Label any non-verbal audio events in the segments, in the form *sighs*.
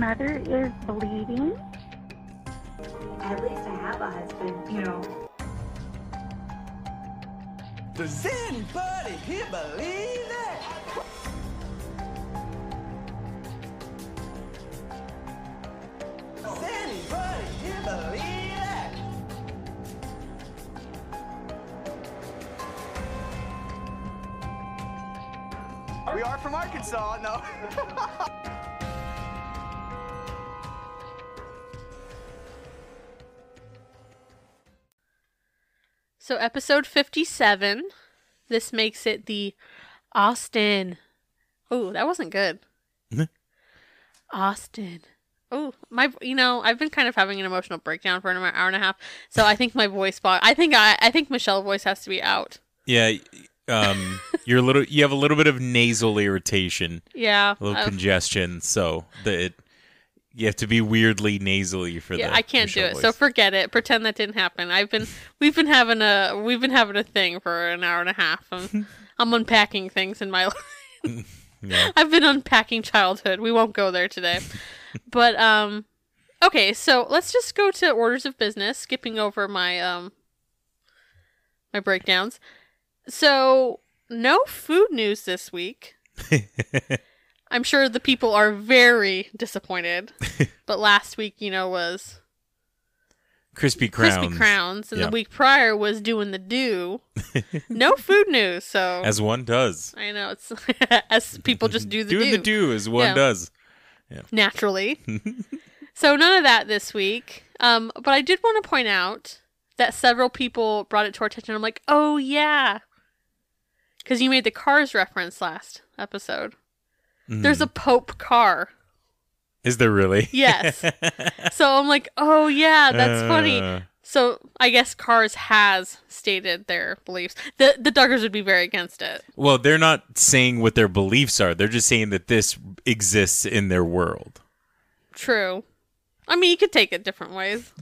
Mother is bleeding. At least I have a husband, you know. Does anybody here believe that? Does anybody here believe that? We are from Arkansas, no. *laughs* So, episode 57. This makes it the Austin. Oh, that wasn't good. Austin. Oh, my, you know, I've been kind of having an emotional breakdown for an hour and a half. So I think my voice box, I think I, I think Michelle's voice has to be out. Yeah, um, *laughs* you're a little. You have a little bit of nasal irritation, Yeah. a little congestion, so the it, you have to be weirdly nasally for that. yeah, the. I can't do it. So forget it. Pretend that didn't happen. I've been, we've been having a, we've been having a thing for an hour and a half. I'm, *laughs* I'm unpacking things in my life. *laughs* Yeah. *laughs* I've been unpacking childhood. We won't go there today. but um okay, so let's just go to orders of business, skipping over my um my breakdowns. So, no food news this week. I'm sure the people are very disappointed. *laughs* but last week, you know, was crispy crowns. Crispy Crowns, and Yeah. the week prior was doing the do. *laughs* no food news, so as one does. I know it's *laughs* as people just do the Doing do. the do as one Yeah. does. naturally. so none of that this week. Um, but I did want to point out that several people brought it to our attention. I'm like, oh yeah, because you made the cars reference last episode. There's a Pope car. Is there really? Yes. *laughs* so I'm like, oh yeah, that's funny. Uh, So I guess Cars has stated their beliefs. The the Duggars would be very against it. Well, they're not saying what their beliefs are. They're just saying that this exists in their world. True. I mean, you could take it different ways.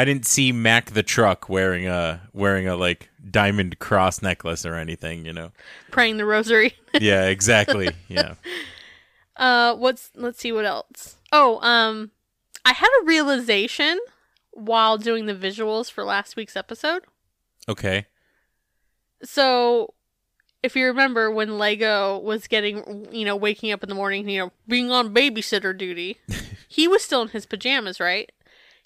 I didn't see Mac the truck wearing a wearing a like diamond cross necklace or anything, you know. Praying the rosary. *laughs* Yeah, exactly. Yeah. *laughs* Uh, what's let's see what else. Oh, um, I had a realization while doing the visuals for last week's episode. Okay. So, if you remember when Lego was getting, you know, waking up in the morning, you know, being on babysitter duty, *laughs* he was still in his pajamas, right?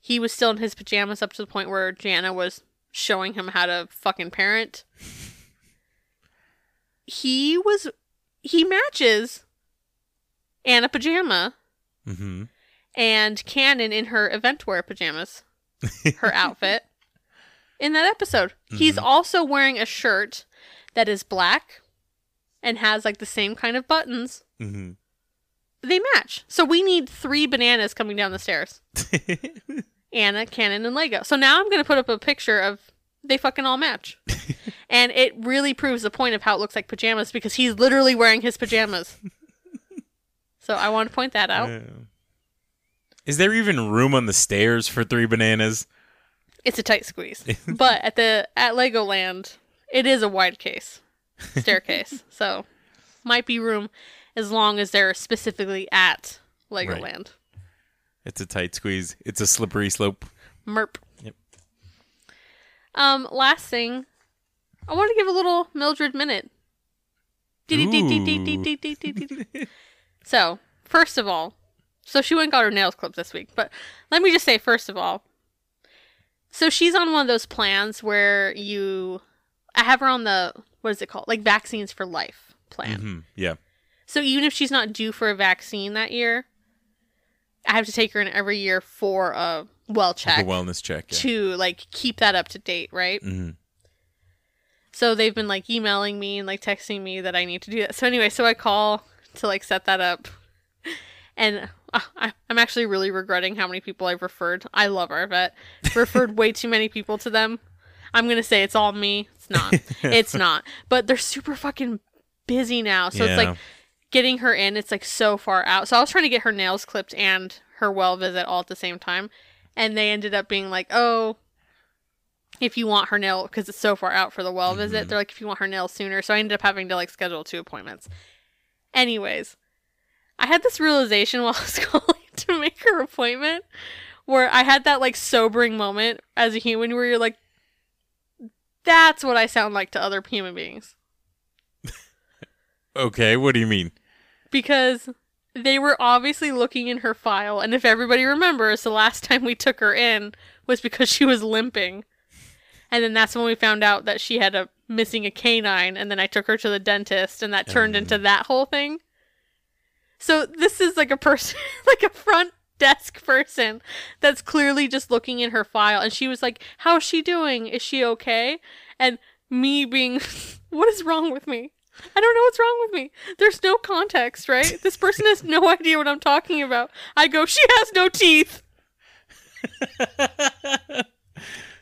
He was still in his pajamas up to the point where Jana was showing him how to fucking parent. He was, he matches Anna pajama Mhm. and Cannon in her event wear pajamas, *laughs* her outfit in that episode. He's also wearing a shirt that is black and has like the same kind of buttons. Mhm. They match. So we need three bananas coming down the stairs. *laughs* Anna, Cannon, and Lego. So now I'm going to put up a picture of they fucking all match. *laughs* and it really proves the point of how it looks like pajamas because he's literally wearing his pajamas. so I want to point that out. Yeah. Is there even room on the stairs for three bananas? It's a tight squeeze. *laughs* but at the at Legoland, it is a wide case staircase. *laughs* so might be room as long as they're specifically at Legoland. It's a tight squeeze. It's a slippery slope. Merp. Yep. Um, last thing, I want to give a little Mildred minute. So, first of all, so she went and got her nails clipped this week, but let me just say, first of all, so she's on one of those plans where you, I have her on the, what is it called? Like vaccines for life plan. Hmm. Yeah. So even if she's not due for a vaccine that year, I have to take her in every year for a well check a wellness check. Yeah. to like keep that up to date, right? Mhm. So they've been like emailing me and like texting me that I need to do that. So anyway, so I call to like set that up. And ah, I, I'm actually really regretting how many people I've referred. I love our vet. *laughs* Referred way too many people to them. I'm gonna say it's all me. It's not. *laughs* it's not. But they're super fucking busy now. So it's like getting her in. It's like so far out. So I was trying to get her nails clipped and her well visit all at the same time, and they ended up being like, oh. If you want her nail, because it's so far out for the well mm-hmm. visit, they're like, if you want her nail sooner. So I ended up having to like schedule two appointments. Anyways, I had this realization *laughs* while I was calling to make her appointment where I had that like sobering moment as a human where you're like, that's what I sound like to other human beings. *laughs* Okay, what do you mean? Because they were obviously looking in her file, and if everybody remembers, the last time we took her in was because she was limping. And then that's when we found out that she had a missing a canine, and then I took her to the dentist, and that turned into mm. that whole thing. So this is like a person, *laughs* like a front desk person that's clearly just looking in her file, and she was like, "How's she doing? Is she okay?" And me being, *laughs* "What is wrong with me? I don't know what's wrong with me. There's no context, right? This person has no *laughs* idea what I'm talking about." I go, "She has no teeth."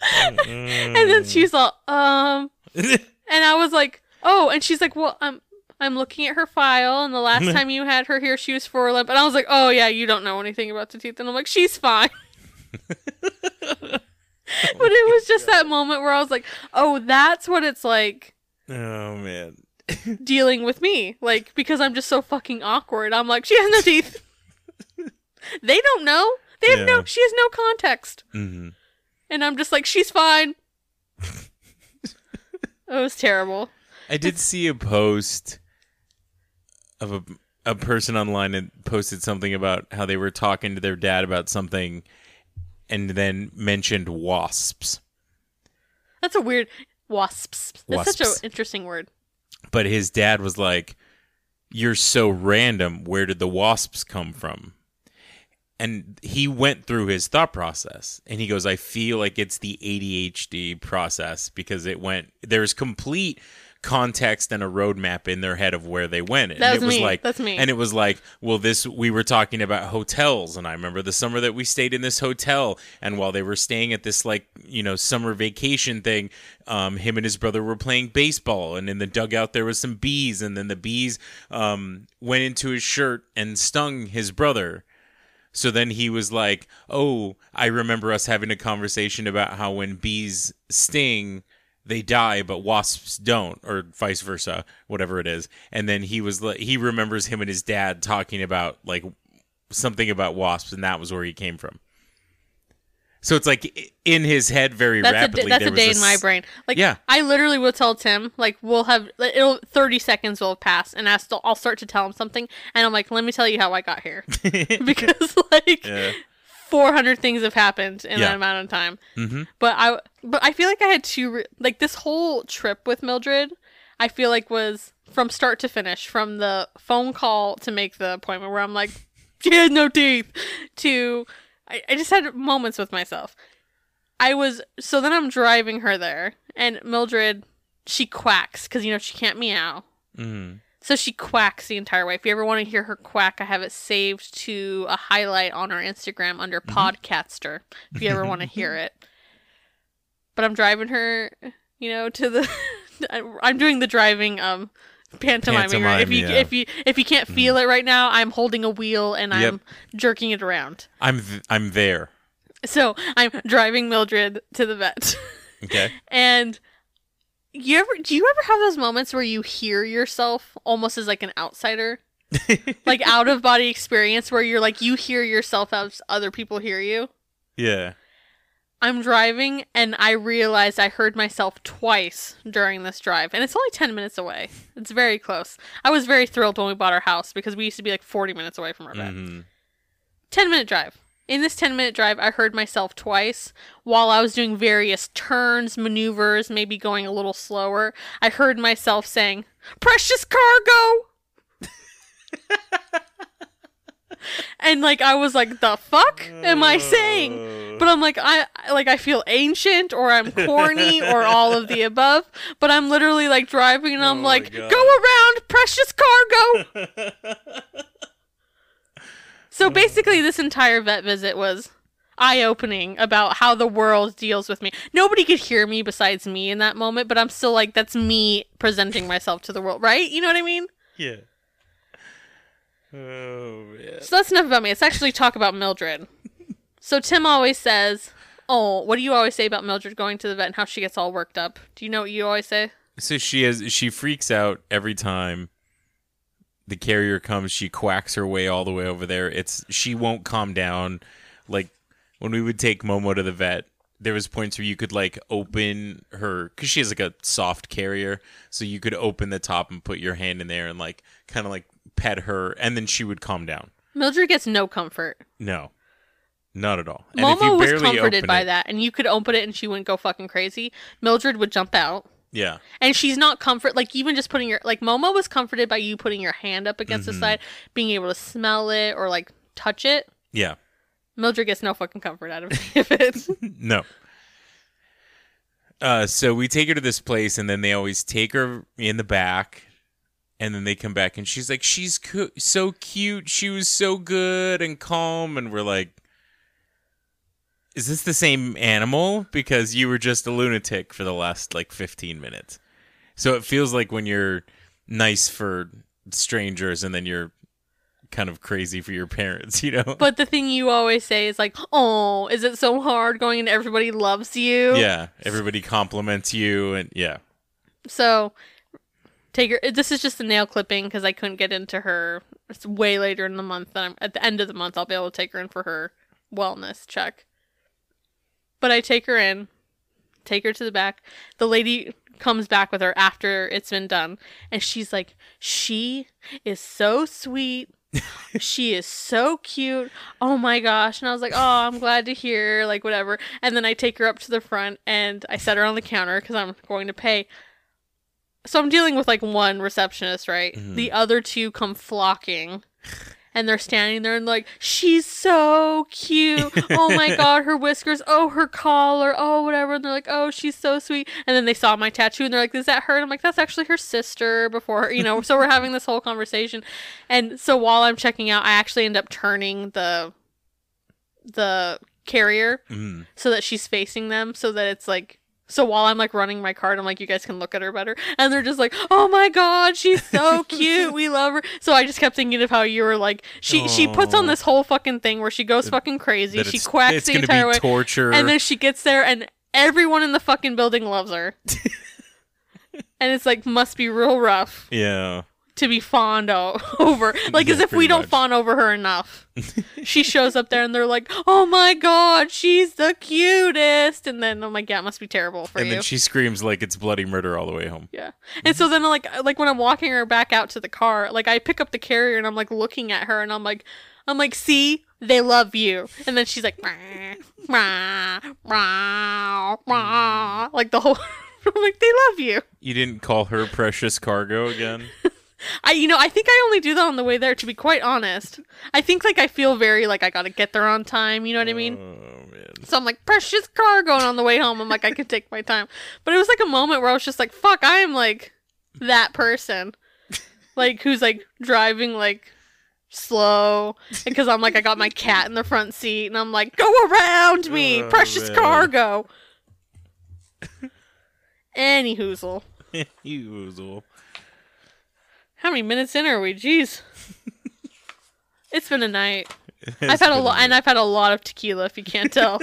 and then she's all, um, *laughs* and I was like, oh, and she's like, well, I'm, I'm looking at her file, and the last *laughs* time you had her here, she was four limp, and I was like, oh yeah, you don't know anything about the teeth, and I'm like, she's fine. but it was just that moment where I was like, oh, that's what it's like oh man. *laughs* dealing with me, like because I'm just so fucking awkward. I'm like, she has no teeth. *laughs* they don't know. They have no. She has no context. hmm And I'm just like, she's fine. *laughs* it was terrible. I did see a post of a a person online that posted something about how they were talking to their dad about something and then mentioned wasps. That's a weird wasps. That's such an interesting word. But his dad was like, You're so random. Where did the wasps come from? And he went through his thought process and he goes, I feel like it's the ADHD process because it went, there's complete context and a roadmap in their head of where they went. And That it was was me. like, That's me. And it was like, well, this, we were talking about hotels. And I remember the summer that we stayed in this hotel. And while they were staying at this, like, you know, summer vacation thing, um, him and his brother were playing baseball. And in the dugout, there was some bees. And then the bees um, went into his shirt and stung his brother. So then he was like, "Oh, I remember us having a conversation about how when bees sting, they die, but wasps don't, or vice versa, whatever it is." And then he was like, he remembers him and his dad talking about like something about wasps, and that was where he came from. So it's like in his head, very That's rapidly. d- that's a day in my brain. Like Yeah. I literally will tell Tim like we'll have it'll thirty seconds will have passed and I still I'll start to tell him something and I'm like let me tell you how I got here *laughs* because like Yeah. four hundred things have happened in Yeah. that amount of time. Mhm. But I but I feel like I had two re- like this whole trip with Mildred. I feel like was from start to finish from the phone call to make the appointment where I'm like she has no teeth to I, I just had moments with myself. I was so then I'm driving her there, and Mildred she quacks because you know she can't meow, Mhm. so she quacks the entire way. If you ever want to hear her quack, I have it saved to a highlight on our Instagram under Podcaster. If you ever want to hear it, but I'm driving her, you know, to the. *laughs* I'm doing the driving um pantomiming. right? If you yeah. if you if you can't feel it right now, I'm holding a wheel and Yep. I'm jerking it around. I'm th- I'm there. So I'm driving Mildred to the vet. Okay. *laughs* and you ever do you ever have those moments where you hear yourself almost as like an outsider? *laughs* like out of body experience where you're like you hear yourself as other people hear you? yeah. I'm driving and I realized I heard myself twice during this drive. And it's only 10 minutes away. It's very close. I was very thrilled when we bought our house because we used to be like 40 minutes away from our vet. Mhm. 10 minute drive. In this 10 minute drive, I heard myself twice while I was doing various turns, maneuvers, maybe going a little slower. I heard myself saying, Precious cargo! *laughs* and like I was like, the fuck am I saying? Mm. But I'm like I like I feel ancient or I'm corny or all of the above. But I'm literally like driving and I'm Oh like, go around, precious cargo. So mm. basically, this entire vet visit was eye opening about how the world deals with me. Nobody could hear me besides me in that moment, but I'm still like, that's me presenting myself to the world, right? You know what I mean? Yeah. Oh man. So that's enough about me. Let's actually talk about Mildred. *laughs* So Tim always says, Oh, what do you always say about Mildred going to the vet and how she gets all worked up? Do you know what you always say? So she has she freaks out every time the carrier comes. She quacks her way all the way over there. It's she won't calm down. Like when we would take Momo to the vet, there was points where you could like open her because she has like a soft carrier, so you could open the top and put your hand in there and like kind of like pet her, and then she would calm down. Mildred gets no comfort. No, not at all. And if you Momo was barely comforted by it- that, and you could open it and she wouldn't go fucking crazy. Mildred would jump out. Yeah, And she's not comfort like even just putting your like Momo was comforted by you putting your hand up against Mm-hmm. the side, being able to smell it or like touch it. yeah. Mildred gets no fucking comfort out of any of it. *laughs* *laughs* No. Uh, so we take her to this place, and then they always take her in the back, and then they come back, and she's like, "She's cu- so cute. She was so good and calm." And we're like, "Is this the same animal? Because you were just a lunatic for the last like fifteen minutes." So it feels like when you're nice for strangers, and then you're kind of crazy for your parents, you know? but the thing you always say is like, "Oh, is it so hard going and everybody loves you?" yeah, everybody compliments you, and yeah. So take her. This is just a nail clipping because I couldn't get into her. It's way later in the month. And I'm, at the end of the month, I'll be able to take her in for her wellness check. But I take her in, take her to the back. The lady comes back with her after it's been done, and she's like, "She is so sweet." *laughs* she is so cute. Oh my gosh. And I was like, oh, I'm glad to hear, like, whatever. And then I take her up to the front and I set her on the counter because I'm going to pay. So I'm dealing with like one receptionist, right? The other two come flocking. And they're standing there and like, she's so cute. Oh my *laughs* god, her whiskers. Oh, her collar. Oh, whatever. And they're like, oh, she's so sweet. And then they saw my tattoo and they're like, is that her? And I'm like, that's actually her sister. Before you know, so we're having this whole conversation. And so while I'm checking out, I actually end up turning the the carrier Mm. so that she's facing them, so that it's like. So while I'm like running my card, I'm like, you guys can look at her better. And they're just like, oh my god, she's so *laughs* cute. We love her. So I just kept thinking of how you were like, she she puts on this whole fucking thing where she goes fucking crazy. She quacks the entire way. torture. And then she gets there and everyone in the fucking building loves her. *laughs* and it's like must be real rough yeah. To be fawned o- *laughs* over. Like as if we pretty don't much. fawn over her enough. *laughs* she shows up there and they're like, "Oh my god, she's the cutest." And then I'm like, "Yeah, it must be terrible for and you." And then she screams like it's bloody murder all the way home. yeah. And so then like like when I'm walking her back out to the car, like I pick up the carrier and I'm like looking at her and I'm like I'm like, "See? They love you." And then she's like, "Rah, rah, rah, rah," like the whole *laughs* I'm like, "They love you." You didn't call her precious cargo again? I you know I think I only do that on the way there to be quite honest. I think like I feel very like I gotta get there on time. You know what I mean? oh man. So I'm like precious cargo, going on the way home I'm like I can take my time. But it was like a moment where I was just like fuck I am like that person, like who's like driving like slow because I'm like I got my cat in the front seat and I'm like go around me Oh, precious man. cargo. Any hoozle. *laughs* you oozle. How many minutes in are we? Jeez. *laughs* it's been a night. I've had a lot, and I've had a lot of tequila. If you can't tell,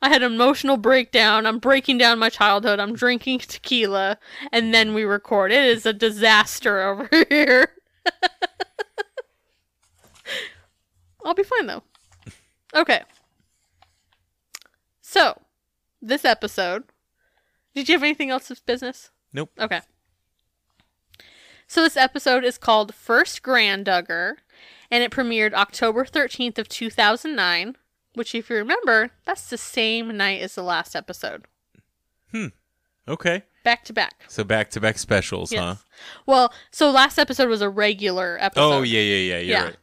I had an emotional breakdown. I'm breaking down my childhood. I'm drinking tequila, and then we record. It is a disaster over *laughs* here. I'll be fine though. Okay. So, this episode. Did you have anything else of business? Nope. Okay. So this episode is called First Grand Duggar, and it premiered October 13th of 2009, which if you remember, that's the same night as the last episode. Hmm. Okay. Back to back. So back to back specials, Yes. huh? Well, so last episode was a regular episode. Oh yeah, yeah, yeah. You're Yeah. right.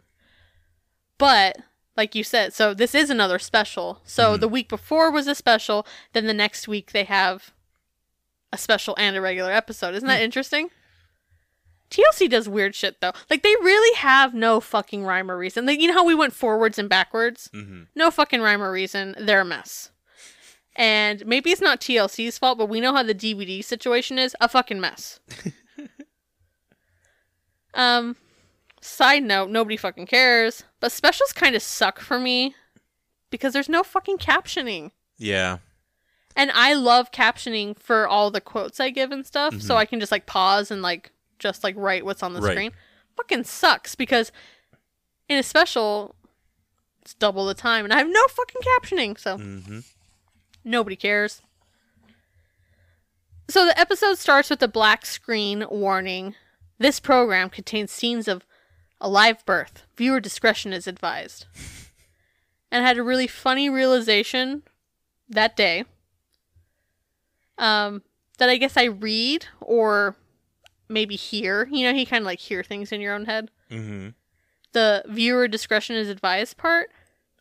But like you said, so this is another special. So Mm-hmm. the week before was a special, then the next week they have a special and a regular episode. Isn't Hmm. that interesting? TLC does weird shit though. Like they really have no fucking rhyme or reason. Like you know how we went forwards and backwards? Mm-hmm. No fucking rhyme or reason. They're a mess. And maybe it's not TLC's fault, but we know how the DVD situation is. A fucking mess. *laughs* um side note, nobody fucking cares. But specials kind of suck for me because there's no fucking captioning. Yeah. And I love captioning for all the quotes I give and stuff, so I can just like pause and like just like write what's on the Right. screen. Fucking sucks because in a special it's double the time and I have no fucking captioning, so Mm-hmm. nobody cares. So the episode starts with a black screen warning. This program contains scenes of a live birth. Viewer discretion is advised. *laughs* And I had a really funny realization that day um, that I guess I read or maybe hear. You know, he kind of like hear things in your own head. Mm-hmm. The viewer discretion is advised part.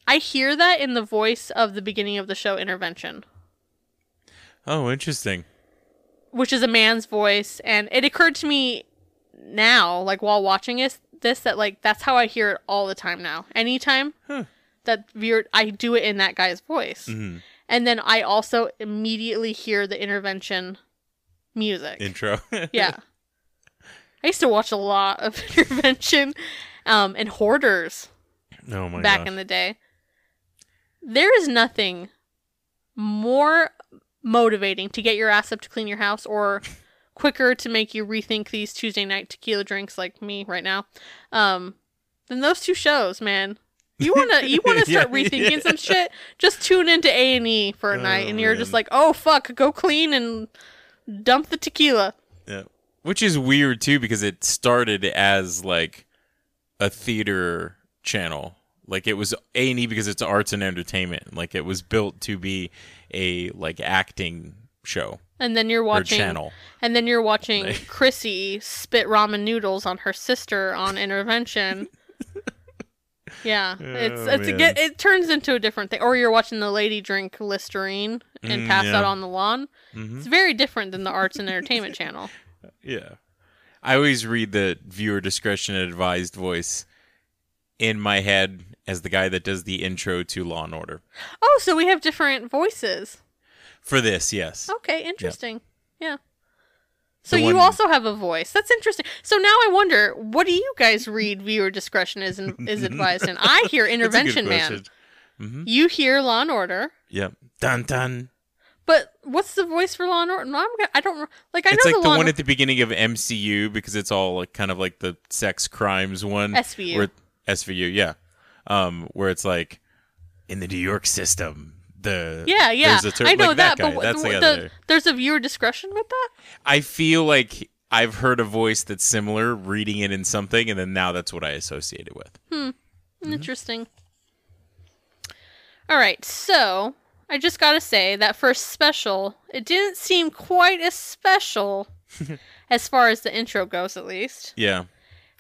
I hear that in the voice of the beginning of the show intervention, Oh, interesting. which is a man's voice, and it occurred to me now, like while watching this, this that like that's how I hear it all the time now. Anytime Huh. that viewer, I do it in that guy's voice, Mm-hmm. and then I also immediately hear the intervention music. Intro. *laughs* yeah. I used to watch a lot of *laughs* intervention um, and hoarders oh my back gosh. in the day. There is nothing more motivating to get your ass up to clean your house or quicker to make you rethink these Tuesday night tequila drinks like me right now um, than those two shows, man. You wanna *laughs* you wanna start Yeah, rethinking yeah. some shit? Just tune into A and E for a night, Oh, and you're just like, oh fuck, go clean and dump the tequila. Which is weird too because it started as like a theater channel. Like it was A and E because it's arts and entertainment. Like it was built to be a like acting show And then you're watching channel. And then you're watching *laughs* Chrissy spit ramen noodles on her sister on intervention. *laughs* yeah, it's Oh, it's a man. get it turns into a different thing. Or you're watching the lady drink Listerine and Mm, pass yeah. out on the lawn. Mhm. It's very different than the arts and entertainment channel. Yeah. I always read the viewer discretion advised voice in my head as the guy that does the intro to Law and Order. Oh, so we have different voices. For this, yes. Okay, interesting. Yeah. So The you one- also have a voice. That's interesting. So now I wonder, what do you guys read? Viewer discretion is is advised, and *laughs* I hear That's a good intervention man. question. Mm-hmm. You hear Law and Order. Yep. Dun dun. But what's the voice for Law and Order? No, I'm, gonna- I don't like. I it's know like the, the one at the beginning of MCU because it's all like kind of like the sex crimes one. SVU. Where, SVU, yeah. Um, where it's like in the New York system, the Yeah, yeah. there's a ter- I know like that, guy. but that's the, the, the, there's a viewer discretion with that. I feel like I've heard a voice that's similar, reading it in something, and then now that's what I associate it with. Mm-hmm. Interesting. All right, so I just gotta say that first special, it didn't seem quite as special *laughs* as far as the intro goes, at least. Yeah.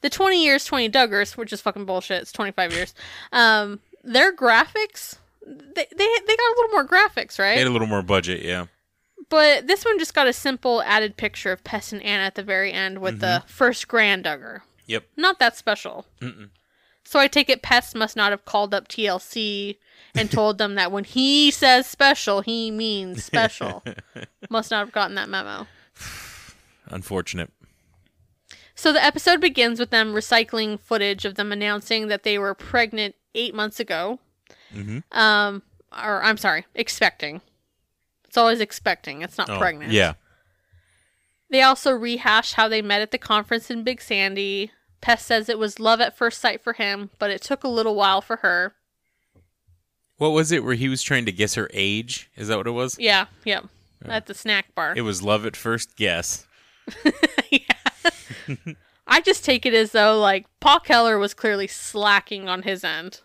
The 20 years, 20 Duggars, which is fucking bullshit. It's 25 years. Um, their graphics, they, they they got a little more graphics, right? They had a little more budget, yeah. But this one just got a simple added picture of Pest and Anna at the very end with the first Grand Duggar. Yep. Not that special. So I take it Pest must not have called up TLC and told them that when he says special, he means special. *laughs* must not have gotten that memo. Unfortunate. So the episode begins with them recycling footage of them announcing that they were pregnant eight months ago. Um, or I'm sorry, expecting. It's always expecting. It's not Oh, pregnant. Yeah. They also rehash how they met at the conference in Big Sandy. Pest says it was love at first sight for him, but it took a little while for her. What was it where he was trying to guess her age? Is that what it was? Yeah, yeah. At the snack bar. It was love at first guess. *laughs* Yeah. *laughs* I just take it as though like Paul Keller was clearly slacking on his end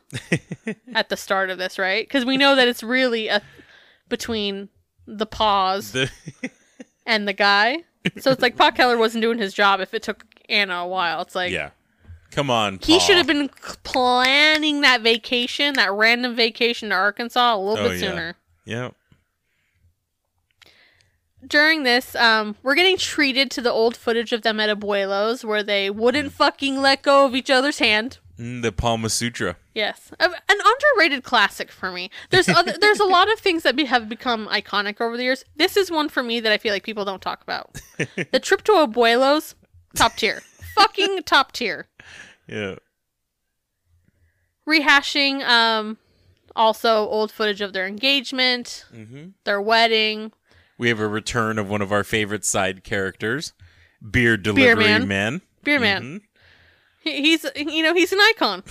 *laughs* at the start of this, right? Because we know that it's really a between the pause The and the guy. So it's like Paul Keller wasn't doing his job if it took Anna a while. It's like Yeah. Come on. he should have been planning that vacation, that random vacation to Arkansas a little Oh, bit sooner. Yeah. during this, um, we're getting treated to the old footage of them at Abuelos where they wouldn't fucking let go of each other's hand. Mm, the Palma Sutra. Yes, an underrated classic for me. There's other, *laughs* there's a lot of things that be, have become iconic over the years. This is one for me that I feel like people don't talk about. *laughs* the trip to Abuelos, top tier, fucking top tier. Yeah. Rehashing, um, also old footage of their engagement, their wedding. We have a return of one of our favorite side characters, Beer Delivery Man. Man. Beer Man. He, he's you know he's an icon.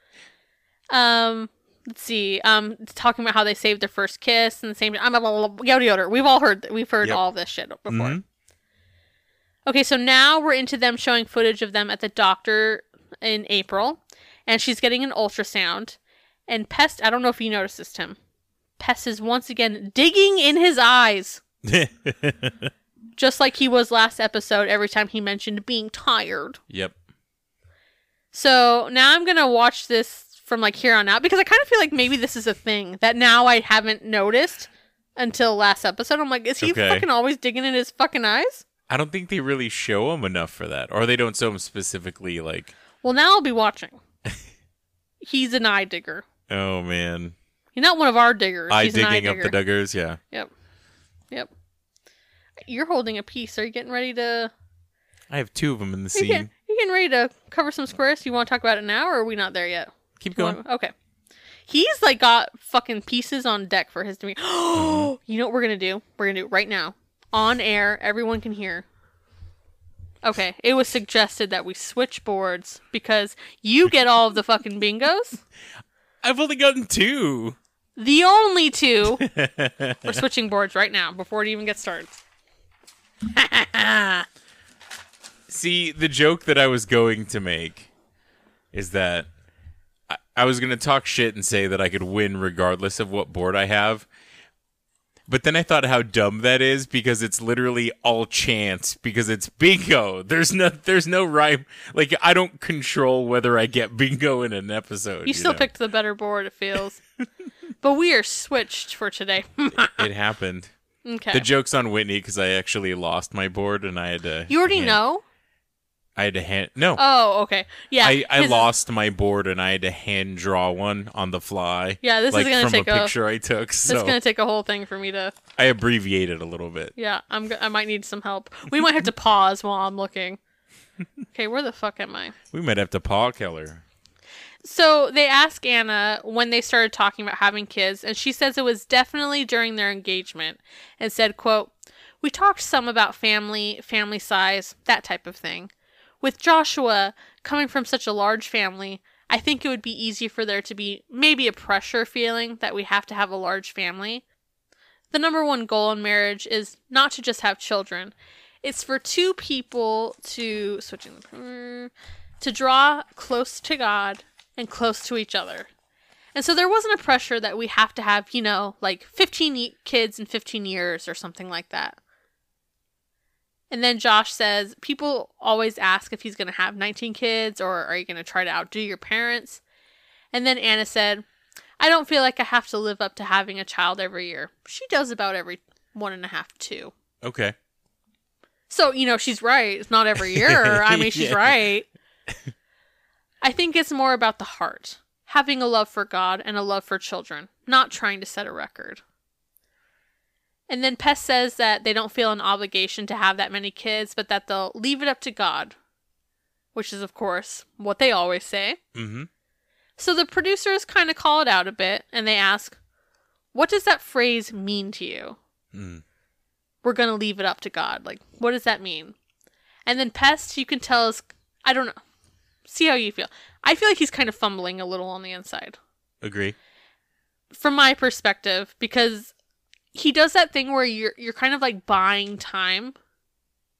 *laughs* um, let's see. Um, talking about how they saved their first kiss and the same. I'm a yada yada. We've all heard. We've heard Yep. all this shit before. Mhm. Okay, so now we're into them showing footage of them at the doctor in April, and she's getting an ultrasound. And Pest, I don't know if you noticed this, Tim. Pest is once again digging in his eyes, *laughs* just like he was last episode. Every time he mentioned being tired. yep. So now I'm gonna watch this from like here on out because I kind of feel like maybe this is a thing that now I haven't noticed until last episode. I'm like, is he Okay. fucking always digging in his fucking eyes? I don't think they really show him enough for that, or they don't show him specifically. Like, Well, now I'll be watching. *laughs* He's an eye digger. oh man, He's not one of our diggers. eye He's an eye digging up digger. the Duggars. Yeah, Yep. Yep. You're holding a piece. Are you getting ready to? I have two of them in the You scene. getting, you getting ready to cover some squares? You want to talk about it now, or are we not there yet? Keep going. want- Okay. He's like got fucking pieces on deck for his to be. *gasps* Mm-hmm. you know what we're gonna do? We're gonna do it right now, on air. Everyone can hear. Okay, it was suggested that we switch boards because you get all of the fucking bingos. *laughs* I've only gotten two. The only two. We're switching boards right now before it even gets started. *laughs* See, the joke that I was going to make is that I, I was going to talk shit and say that I could win regardless of what board I have. But then I thought how dumb that is because it's literally all chance because it's bingo. There's no there's no rhyme. Like I don't control whether I get bingo in an episode. You still know? picked the better board, it feels. *laughs* but we are switched for today. it happened. *laughs* okay. The joke's on Whitney because I actually lost my board and I had to you already hand- know? I had to hand no. Oh, okay. Yeah. I, I his- lost my board and I had to hand draw one on the fly. Yeah, this is like gonna from take a a- picture I took. So It's gonna take a whole thing for me to. I abbreviated a little bit. Yeah, I'm. I might need some help. We might have to pause while I'm looking. *laughs* Okay, where the fuck am I? We might have to paw Keller. So they ask Anna when they started talking about having kids, and she says it was definitely during their engagement, and said, "quote We talked some about family, family size, that type of thing. With Joshua coming from such a large family, I think it would be easy for there to be maybe a pressure feeling that we have to have a large family. The number one goal in marriage is not to just have children. It's for two people to switching the to draw close to God and close to each other. And so there wasn't a pressure that we have to have, you know, like 15 kids in 15 years or something like that. And then Josh says, people always ask if he's going to have 19 kids or are you going to try to outdo your parents? And then Anna said, I don't feel like I have to live up to having a child every year. She does about every one and a half, two. Okay. So, you know, she's right. It's not every year. I mean, *laughs* she's Yeah. right. *laughs* I think it's more about the heart, having a love for God and a love for children, not trying to set a record. And then Pest says that they don't feel an obligation to have that many kids, but that they'll leave it up to God, which is, of course, what they always say. Mm-hmm. So the producers kind of call it out a bit and they ask, What does that phrase mean to you? Mm. We're going to leave it up to God. Like, what does that mean? And then Pest, you can tell is, I don't know. See how you feel. I feel like he's kind of fumbling a little on the inside Agree. from my perspective because he does that thing where you're you're kind of like buying time.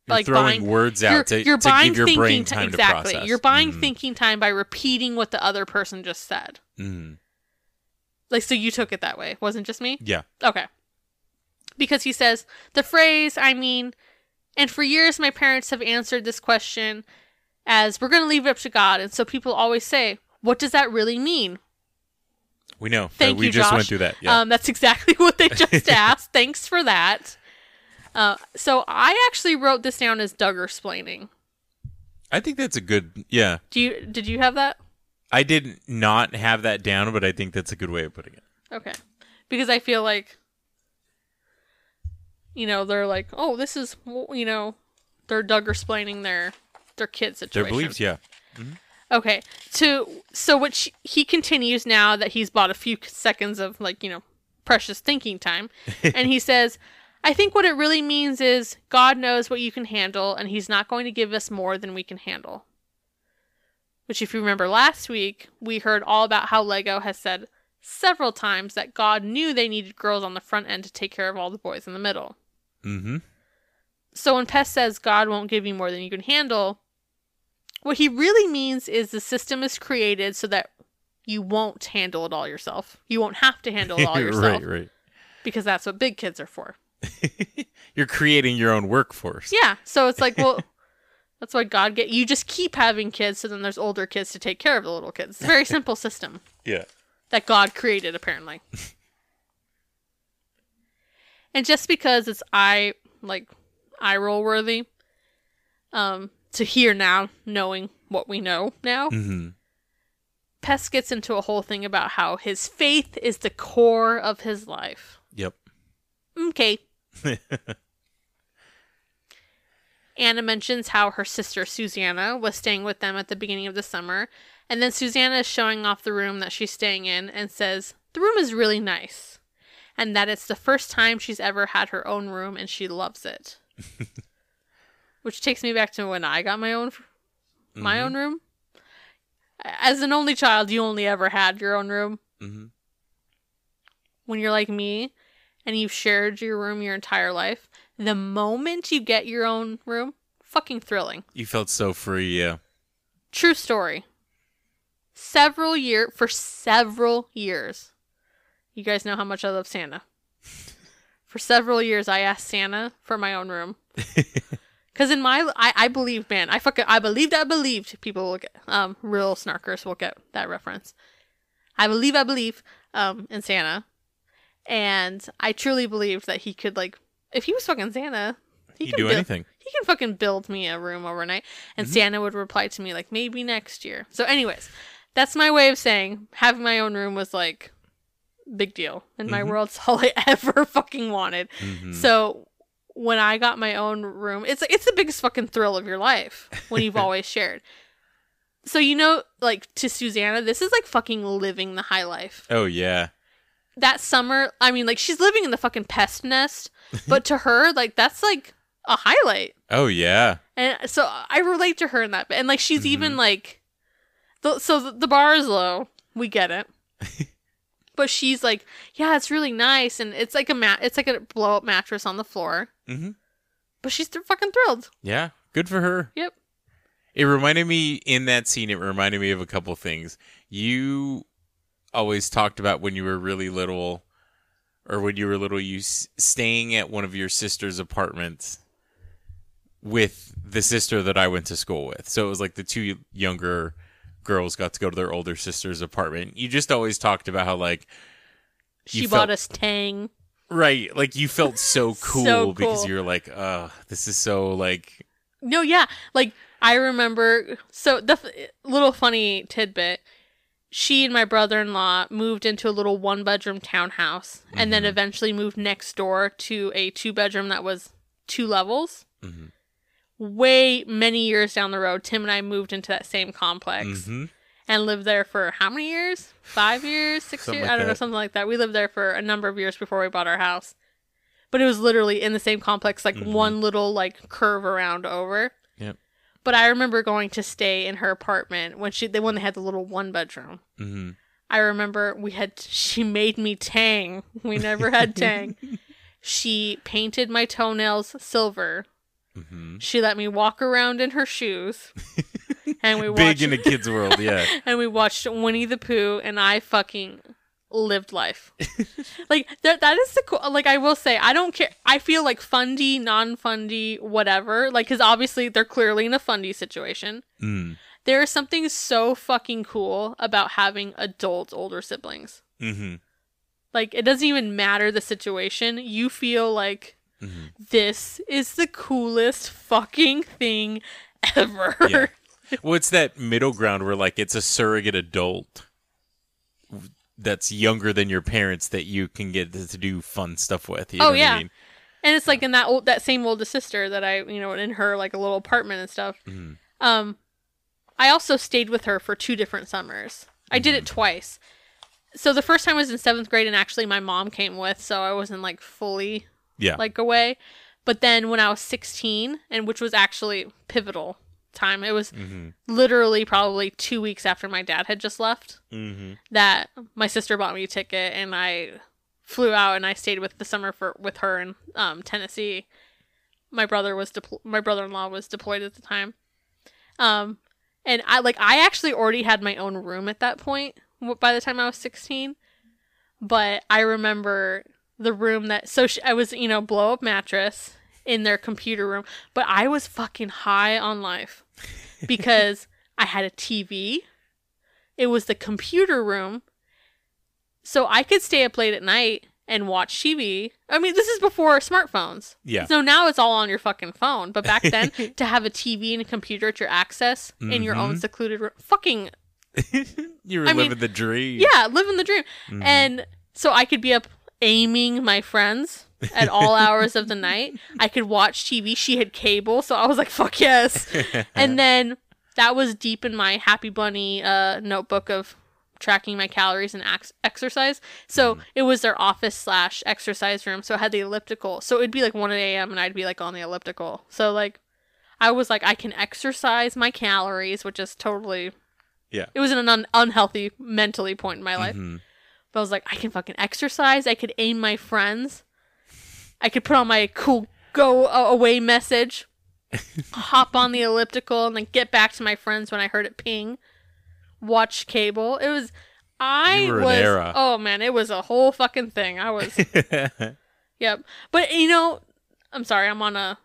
You're like throwing buying words out you're, to, you're to buying give your thinking brain ti- time exactly. to process. You're buying Mm. thinking time by repeating what the other person just said. Mm. Like so you took it that way. Wasn't just me? Yeah. Okay. Because he says, the phrase, I mean, and for years my parents have answered this question as we're going to leave it up to God. And so people always say, what does that really mean? We know. Thank we you, just Josh. went through that. Yeah. Um, that's exactly *laughs* what they *laughs* just asked. Thanks for that. Uh, so I actually wrote this down as Duggar splaining. I think that's a good. Yeah, Do you did you have that? I did not have that down, but I think that's a good way of putting it. Okay. Because I feel like you know, they're like, "Oh, this is you know, they're Duggar splaining their their kid Their beliefs, yeah. Okay. To so which he continues now that he's bought a few seconds of like, you know, precious thinking time and he *laughs* says, "I think what it really means is God knows what you can handle and he's not going to give us more than we can handle." Which if you remember last week, we heard all about how Lego has said several times that God knew they needed girls on the front end to take care of all the boys in the middle. Mm-hmm. So when Pest says God won't give you more than you can handle, what he really means is the system is created so that you won't handle it all yourself. You won't have to handle it all *laughs* yourself right, right. because that's what big kids are for. *laughs* You're creating your own workforce. Yeah, so it's like, well, *laughs* that's why God get you just keep having kids so then there's older kids to take care of the little kids. It's a very simple system Yeah. that God created apparently. and just because it's eye like eye roll worthy um to hear now knowing what we know now. Mm-hmm. Pest gets into a whole thing about how his faith is the core of his life. Yep. Okay. *laughs* Anna mentions how her sister Susanna was staying with them at the beginning of the summer, and then Susanna is showing off the room that she's staying in and says, The room is really nice, and that it's the first time she's ever had her own room and she loves it. *laughs* Which takes me back to when I got my own my own room. As an only child, you only ever had your own room. Mm-hmm. when you're like me and you've shared your room your entire life, the moment you get your own room, fucking thrilling. You felt so free, yeah. True story. Several year for several years. You guys know how much I love Santa. *laughs* For several years I asked Santa for my own room. *laughs* Cause in my I, I believe man, I fucking I believed I believed people will get um real snarkers will get that reference. I believe I believe um in Santa. And I truly believed that he could like if he was fucking Santa, he could do build- anything. he can fucking build me a room overnight. And Santa would reply to me like maybe next year. So anyways, that's my way of saying having my own room was like big deal in my world. It's all I *laughs* ever fucking wanted. Mm-hmm. So when I got my own room, it's it's the biggest fucking thrill of your life when you've *laughs* always shared. So you know, like to Susanna, this is like fucking living the high life. Oh yeah. That summer, I mean, like she's living in the fucking pest nest, but to her, like that's like a highlight. Oh yeah. And so I relate to her in that. And like she's even mm-hmm. like, the, so the, the bar is low. We get it. *laughs* but she's like, yeah, it's really nice, and it's like a mat. It's like a blow up mattress on the floor. Mhm. But she's th- fucking thrilled. Yeah. Good for her. Yep. It reminded me in that scene. It reminded me of a couple things. You always talked about when you were really little, or when you were little, you s- staying at one of your sister's apartments with the sister that I went to school with. So it was like the two younger girls got to go to their older sister's apartment. You just always talked about how like She You bought felt- us Tang. Right, like you felt *laughs* so cool, So because you're like, oh, this is so like No, yeah. Like I remember. So the f- little funny tidbit. She and my brother-in-law moved into a little one-bedroom townhouse, and then eventually moved next door to a two-bedroom that was two levels. Mhm. Way many years down the road, Tim and I moved into that same complex mhm. And lived there for how many years? Five years, six Something years? like I don't know, something like that. We lived there for a number of years before we bought our house. But it was literally in the same complex, like one little like curve around over. Yep. But I remember going to stay in her apartment when she they when they had the little one bedroom. Mhm. I remember we had she made me tang. We never had *laughs* tang. she painted my toenails silver. Mm-hmm. She let me walk around in her shoes. *laughs* and we *laughs* Big in the kid's world, yeah. *laughs* and we watched Winnie the Pooh, and I fucking lived life. *laughs* like that. That is the cool. Like I will say, I don't care. I feel like fundy, non-fundy, whatever. Like because obviously they're clearly in a fundy situation. Mm. There is something so fucking cool about having adult older siblings. Mm-hmm. Like it doesn't even matter the situation. You feel like This is the coolest fucking thing ever. Yeah. Well, it's that middle ground where like it's a surrogate adult that's younger than your parents that you can get to do fun stuff with. You know Oh, what yeah. I mean? And it's like in that old that same oldest sister that I you know in her like a little apartment and stuff. Mm-hmm. Um, I also stayed with her for two different summers. I did Mm-hmm. it twice. So the first time was in seventh grade, and actually my mom came with, so I wasn't like fully Yeah. like away. But then when I was 16, and which was actually pivotal time, it was literally probably two weeks after my dad had just left mm-hmm. that my sister bought me a ticket and I flew out and I stayed with the summer for with her in um, Tennessee. My brother was depl- my brother-in-law was deployed at the time. Um and I like I actually already had my own room at that point by the time I was 16. But I remember the room that so she, I was, you know, blow up mattress in their computer room, but I was fucking high on life *laughs* because I had a TV. It was the computer room. So I could stay up late at night and watch TV. I mean, this is before smartphones. Yeah. So now it's all on your fucking phone. But back then, *laughs* to have a TV and a computer at your access in your own mm-hmm. secluded room, fucking *laughs* You were I mean, living the dream. yeah, living the dream. Mm-hmm. And so I could be up aiming my friends at all hours of the night. I could watch TV. She had cable, so I was like, fuck yes. and then that was deep in my Happy Bunny uh, notebook of tracking my calories and ex- exercise. So it was their office slash exercise room. So it had the elliptical. So it'd be like 1 a.m. and I'd be like on the elliptical. So like I was like, I can exercise my calories, which is totally Yeah. it was an un- unhealthy mentally point in my life. Mhm. But I was like, I can fucking exercise. I could aim my friends. I could put on my cool go away message, *laughs* hop on the elliptical, and then get back to my friends when I heard it ping. Watch cable. It was. I You were an was. Oh man, it was a whole fucking thing. I was. *laughs* Yep. But you know, I'm sorry, I'm on a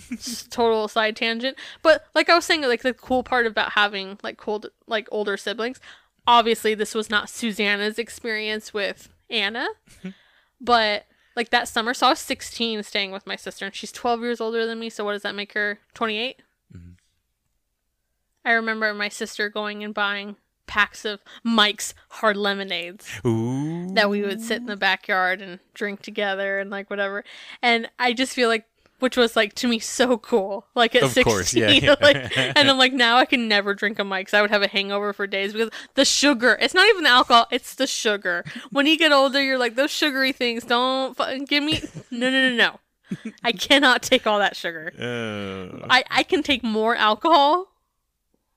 *laughs* total side tangent. But like I was saying, like the cool part about having like cool like older siblings. Obviously, this was not Susanna's experience with Anna, but like that summer, so I was 16 staying with my sister, and she's 12 years older than me. So what does that make her? 28. Mm-hmm. I remember my sister going and buying packs of Mike's hard lemonades Ooh. that we would sit in the backyard and drink together and like whatever. And I just feel like which was like to me so cool. Like at Of 16 course, yeah. *laughs* like *laughs* and I'm like now I can never drink a Mike's. I would have a hangover for days because the sugar. It's not even the alcohol, it's the sugar. When you get older, you're like those sugary things don't fucking give me *laughs* No, no, no, no. I cannot take all that sugar. Uh, I I can take more alcohol,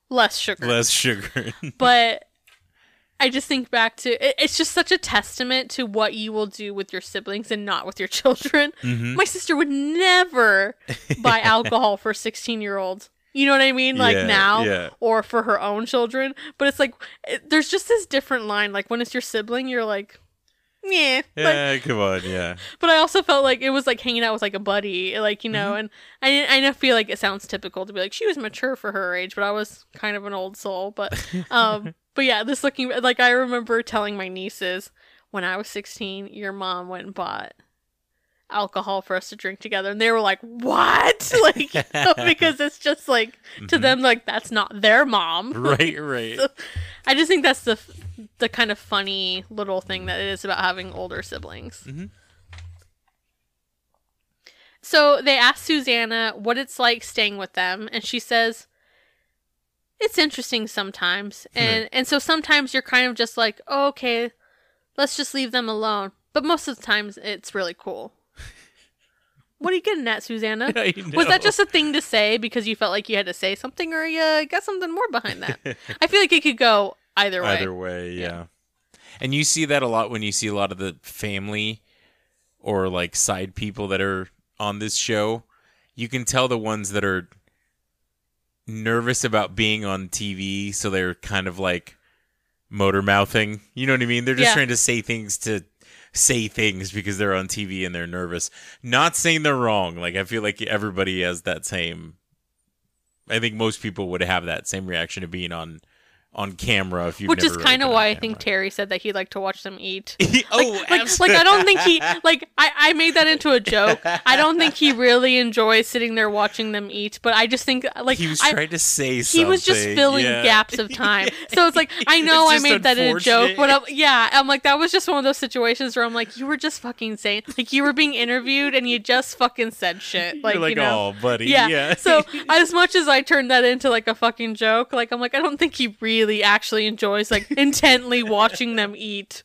less sugar less sugar. but I just think back to it, it's just such a testament to what you will do with your siblings and not with your *laughs* children. Mm-hmm. My sister would never *laughs* buy alcohol for 16 year olds. You know what I mean? Like Yeah, now, yeah. or for her own children. But it's like, it, there's just this different line. Like when it's your sibling, you're like, yeah. Like, yeah, come on, yeah. *laughs* but I also felt like it was like hanging out with like a buddy, like you know, and I I feel like it sounds typical to be like she was mature for her age, but I was kind of an old soul. But um, but yeah, this looking like I remember telling my nieces when I was sixteen, your mom went and bought alcohol for us to drink together, and they were like, "What?" *laughs* Like *laughs* because it's just like to them like that's not their mom. *laughs* Right, right. I just think that's the the kind of funny little thing that it is about having older siblings. Mhm. So they ask Susanna what it's like staying with them, and she says it's interesting sometimes, hmm. and and so sometimes you're kind of just like, oh, okay, let's just leave them alone. But most of the times, it's really cool. *laughs* What are you getting at, Susanna? *laughs* Was that just a thing to say because you felt like you had to say something, or you got something more behind that? *laughs* I feel like it could go either way. Either way, yeah. And you see that a lot when you see a lot of the family or like side people that are on this show. You can tell the ones that are nervous about being on TV, so they're kind of like motor mouthing. You know what I mean? They're just Yeah. trying to say things to say things because they're on TV and they're nervous. Not saying they're wrong. Like I feel like everybody has that same I think most people would have that same reaction to being on on camera if you Which is kind of why I think Terry said that he liked to watch them eat. *laughs* oh, like, absolutely. like I don't think he *laughs* like I, I made that into a joke. I don't think he really enjoys sitting there watching them eat, but I just think like he was I, trying to say something. he was just filling yeah. gaps of *laughs* time. So it's like I know I made that in a joke, but I'm, yeah, I'm like that was just one of those situations where I'm like you were just fucking saying like you were being interviewed and you just fucking said shit. Like, You're like, you know. oh, buddy, Yeah. yeah. so as much as I turned that into like a fucking joke, like I'm like I don't think he really actually enjoys like *laughs* intently watching them eat.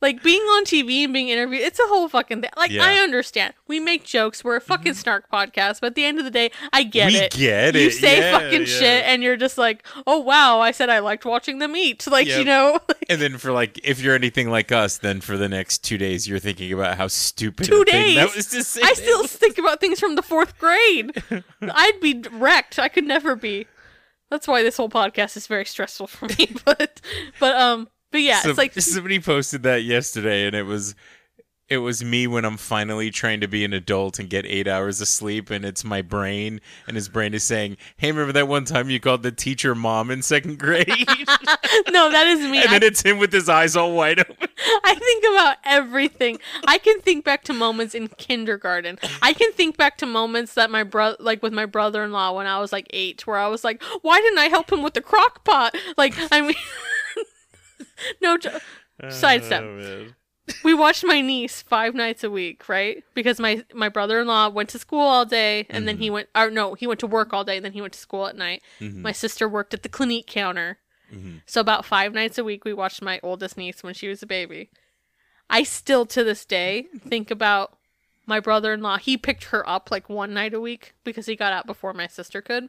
Like being on TV and being interviewed, it's a whole fucking thing. Like Yeah. I understand. We make jokes. We're a mm-hmm. fucking snark podcast, but at the end of the day, I get We it. get You it. say Yeah, fucking yeah. shit and you're just like, "Oh wow, I said I liked watching them eat." *laughs* Like, you know, *laughs* And then for like, if you're anything like us, then for the next two days, you're thinking about how stupid Two thing that was to say. I still think about things from the 4th grade. I'd be wrecked. I could never be. That's why this whole podcast is very stressful for me, *laughs* but but um but yeah, Some- it's like *laughs* somebody posted that yesterday, and it was it was me when I'm finally trying to be an adult and get eight hours of sleep, and it's my brain, and his brain is saying, "Hey, remember that one time you called the teacher mom in second grade?" *laughs* no, that is me. and I then it's him with his eyes all wide open. *laughs* I think about everything. I can think back to moments in kindergarten. I can think back to moments that my brother, like with my brother-in-law when I was like eight, where I was like, "Why didn't I help him with the crock pot?" Like, I mean, *laughs* no. Jo- sidestep. Oh, *laughs* we watched my niece five nights a week, right? Because my my brother in law went to school all day, and then he mm-hmm. went. Or no, he went to work all day, and then he went to school at night. Mm-hmm. My sister worked at the clinique counter, mm-hmm. so about five nights a week we watched my oldest niece when she was a baby. I still to this day think about my brother in law. He picked her up like one night a week because he got out before my sister could.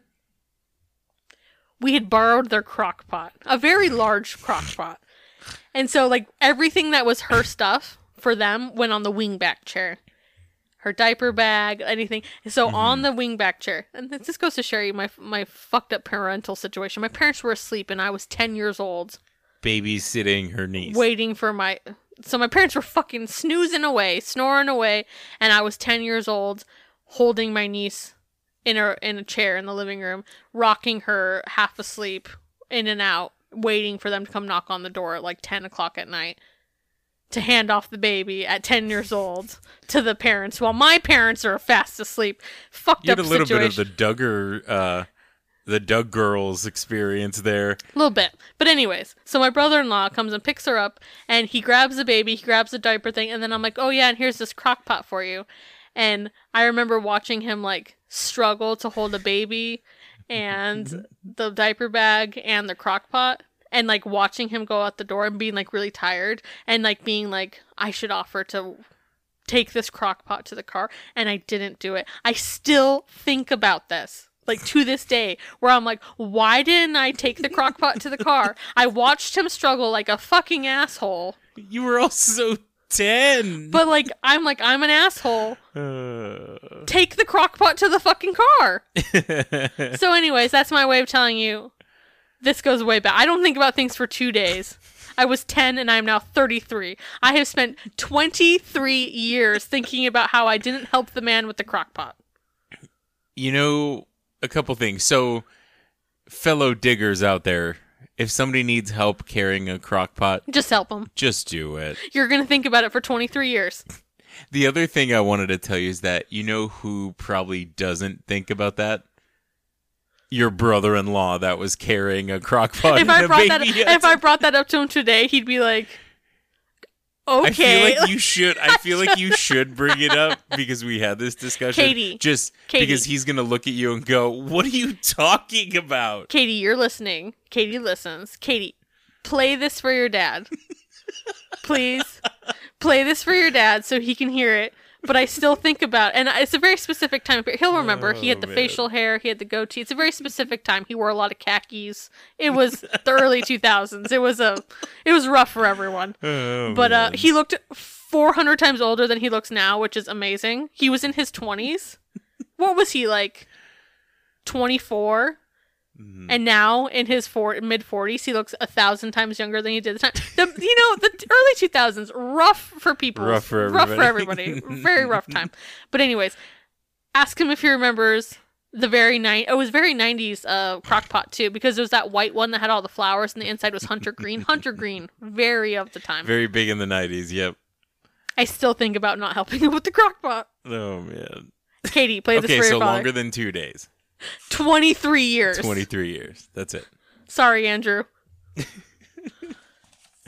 We had borrowed their crock pot, a very large crock pot. And so, like, everything that was her stuff for them went on the wingback chair. Her diaper bag, anything. So mm-hmm. on the wingback chair, and this goes to show you my my fucked up parental situation. My parents were asleep, and I was ten years old, Babysitting her niece. waiting for my. So my parents were fucking snoozing away, snoring away, and I was ten years old, holding my niece in a in a chair in the living room, rocking her half asleep, in and out, waiting for them to come knock on the door at like ten o'clock at night to hand off the baby at ten years old to the parents while my parents are fast asleep. Fucked You had up a little situation. bit of the Duggar, uh, the Duggar girls experience there. A little bit. But anyways, so my brother-in-law comes and picks her up and he grabs the baby, he grabs the diaper thing, and then I'm like, "Oh yeah, and here's this crock pot for you." And I remember watching him like struggle to hold a baby and mm-hmm. the diaper bag and the crock pot and like watching him go out the door and being like really tired and like being like I should offer to take this crock pot to the car and I didn't do it. I still think about this. Like to this day, where I'm like, why didn't I take the crock pot to the car? *laughs* I watched him struggle like a fucking asshole. You were also ten. But like, I'm like, I'm an asshole. Uh, Take the crock pot to the fucking car. *laughs* so, anyways, that's my way of telling you this goes way back. I don't think about things for two days. I was 10 and I'm now 33. I have spent 23 years thinking about how I didn't help the man with the crock pot. you know, a couple things. So, fellow diggers out there, if somebody needs help carrying a crock pot, Just help them. just do it. You're going to think about it for 23 years. *laughs* The other thing I wanted to tell you is that you know who probably doesn't think about that? Your brother-in-law that was carrying a crock pot. if I brought that baby if I *laughs* brought that up to him today, he'd be like, I feel like you should. I feel like you should bring it up *laughs* because we had this discussion. Katie. just Katie. because he's gonna look at you and go, "What are you talking about?" Katie, you're listening. Katie listens. Katie, play this for your dad. *laughs* Please. Play this for your dad so he can hear it. But I still think about and it's a very specific time. He'll remember. he had the Oh, man. facial hair, he had the goatee. It's a very specific time. He wore a lot of khakis. It was the early *laughs* 2000s. It was a it was rough for everyone. Oh, But uh, he looked 400 times older than he looks now, which is amazing. He was in his 20s. what was he like? 24. Mm-hmm. And now in his four, mid 40s, he looks a thousand times younger than he did the time. The, you know, the early 2000s, rough for people. Rough for Rough for everybody. everybody. Very rough time. *laughs* But, anyways, ask him if he remembers the very night. It was very '90s uh, crock pot too, because it was that white one that had all the flowers, and the inside was hunter green. hunter green, very of the time. Very big in the '90s. Yep. I still think about not helping him with the crock pot. Oh man. Katie, play this Okay, for your so father. longer than two days. 23 years. Twenty-three years. That's it. Sorry, Andrew.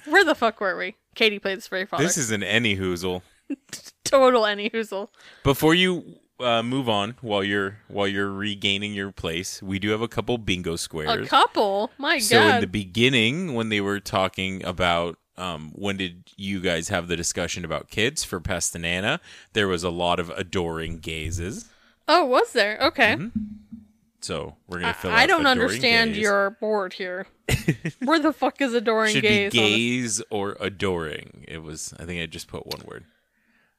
Where the fuck were we? Katie, played this for your father. This is an any hoozle. *laughs* total any hoozle. Before you uh, move on, while you're while you're regaining your place, we do have a couple bingo squares. A couple? My So god. So in the beginning, when they were talking about um, when did you guys have the discussion about kids for Anna, there was a lot of adoring gazes. oh, was there? Okay. So we're gonna fill. I out I don't understand gaze. your board here. *laughs* Where the fuck is adoring should gaze? be gaze or adoring. It was. I think I just put one word.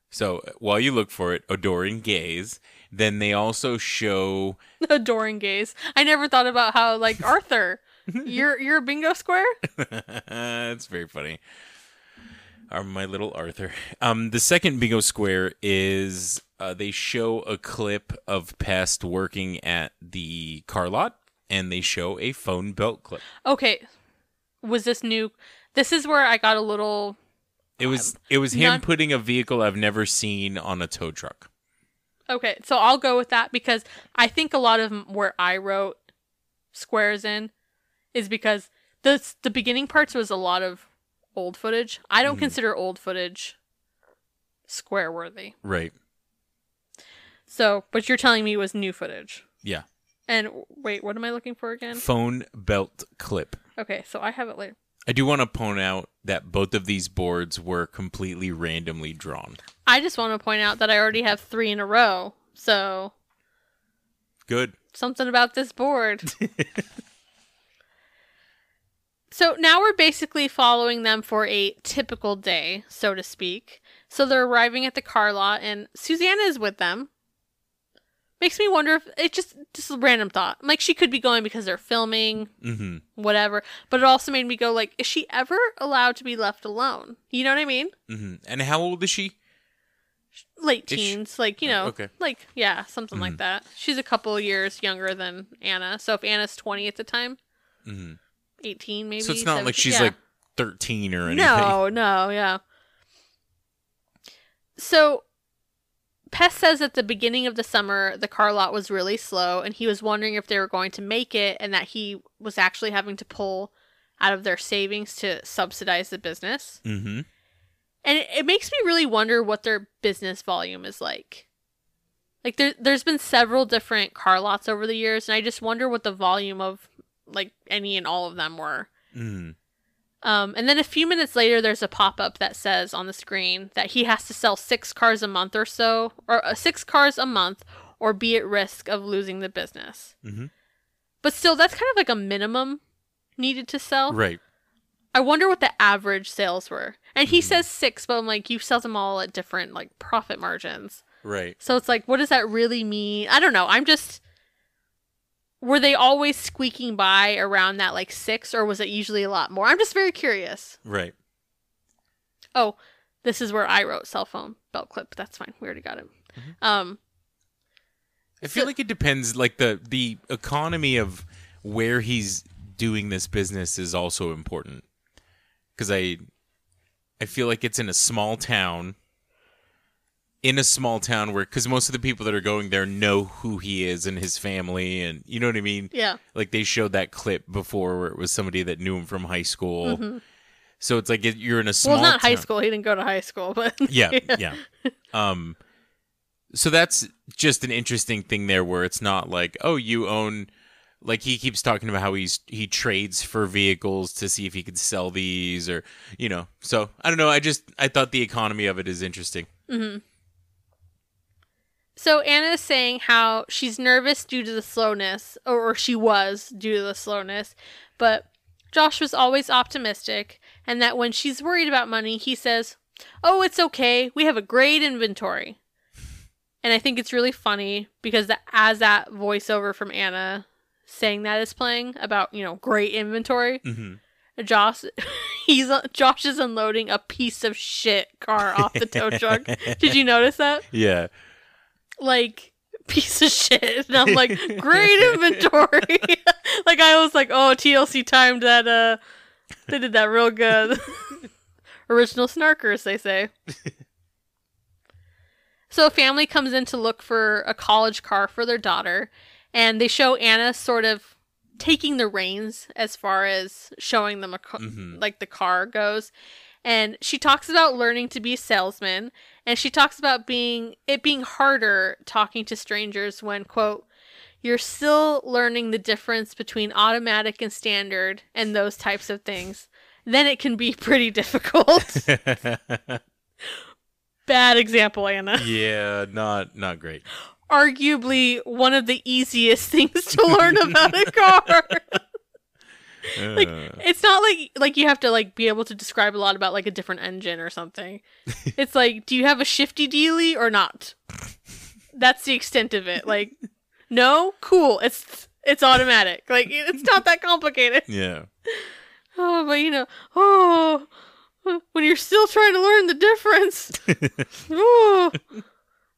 So while you look for it, adoring gaze. Then they also show. *laughs* adoring gaze. I never thought about how like Arthur. *laughs* you're you're a bingo square? it's very funny. Our, my little Arthur. Um, the second bingo square is uh, they show a clip of Pest working at the car lot, and they show a phone belt clip. Okay. Was this new? This is where I got a little It was it was him not- putting a vehicle I've never seen on a tow truck. Okay, so I'll go with that because I think a lot of where I wrote squares in is because the the beginning parts was a lot of old footage. I don't consider old footage square worthy. Right. So, but you're telling me it was new footage. Yeah. And wait, what am I looking for again? Phone belt clip. Okay, so I have it later. I do want to point out that both of these boards were completely randomly drawn. I just want to point out that I already have three in a row. So Good. something about this board. *laughs* so now we're basically following them for a typical day, so to speak. So they're arriving at the car lot, and Susanna is with them. Makes me wonder if it just just a random thought. Like she could be going because they're filming, hmm whatever. But it also made me go like, is she ever allowed to be left alone? You know what I mean? hmm And how old is she? late teens, like you know, Okay. Mm-hmm. like yeah, something like that. She's a couple of years younger than Anna, so if Anna's twenty at the time, hmm eighteen maybe. So it's not like she's yeah. like 13 or anything. no, no, yeah. So, Pest says at the beginning of the summer the car lot was really slow, and he was wondering if they were going to make it, and that he was actually having to pull out of their savings to subsidize the business. hmm and it, it makes me really wonder what their business volume is like. Like there, there's been several different car lots over the years, and I just wonder what the volume of like any and all of them were. hmm Um, and then a few minutes later, there's a pop up that says on the screen that he has to sell six cars a month or so, or uh, six cars a month, or be at risk of losing the business. Mhm. But still, that's kind of like a minimum needed to sell. Right. I wonder what the average sales were. And he says six, but I'm like, you sell them all at different like profit margins. Right. So it's like, what does that really mean? I don't know. I'm just. Were they always squeaking by around that like six, or was it usually a lot more? I'm just very curious. Right. Oh, this is where I wrote cell phone belt clip. That's fine. We already got it. Um, I feel So- like it depends. Like the the economy of where he's doing this business is also important. Because I, I feel like it's in a small town. In a small town where, because most of the people that are going there know who he is and his family, and you know what I mean. yeah. Like they showed that clip before where it was somebody that knew him from high school. So it's like you're in a small. Mm-hmm. Well, not high school. He didn't go to high school, but *laughs* *laughs* yeah, yeah. Um, so that's just an interesting thing there, where it's not like, oh, you own. Like he keeps talking about how he's he trades for vehicles to see if he could sell these, or you know. So I don't know. I just I thought the economy of it is interesting. So Anna is saying how she's nervous due to the slowness, or, or she was due to the slowness, but Josh was always optimistic, and that when she's worried about money, he says, "Oh, it's okay. We have a great inventory." And I think it's really funny because that as that voiceover from Anna saying that is playing about you know great inventory, Mm-hmm. Josh *laughs* he's Josh is unloading a piece of shit car off the tow truck. *laughs* Did you notice that? Yeah, like *laughs* piece of shit. And I'm like, *laughs* great inventory. *laughs* like I was like, oh, TLC timed that. Uh, they did that real good. Original snarkers, they say. so a family comes in to look for a college car for their daughter, and they show Anna sort of taking the reins as far as showing them a ca- like the car goes. And she talks about learning to be a salesman, and she talks about being it being harder talking to strangers when quote you're still learning the difference between automatic and standard and those types of things. Then it can be *laughs* pretty difficult. *laughs* Bad example, Anna. yeah, not not great. Arguably one of the easiest *laughs* things to learn about a car. Like it's not like like you have to like be able to describe a lot about like a different engine or something. *laughs* it's like, do you have a shifty dealy or not? That's the extent of it. Like, no, cool. It's it's automatic. Like it's not that complicated. *laughs* yeah. *laughs* Oh, but you know, oh, when you're still trying to learn the difference, oh,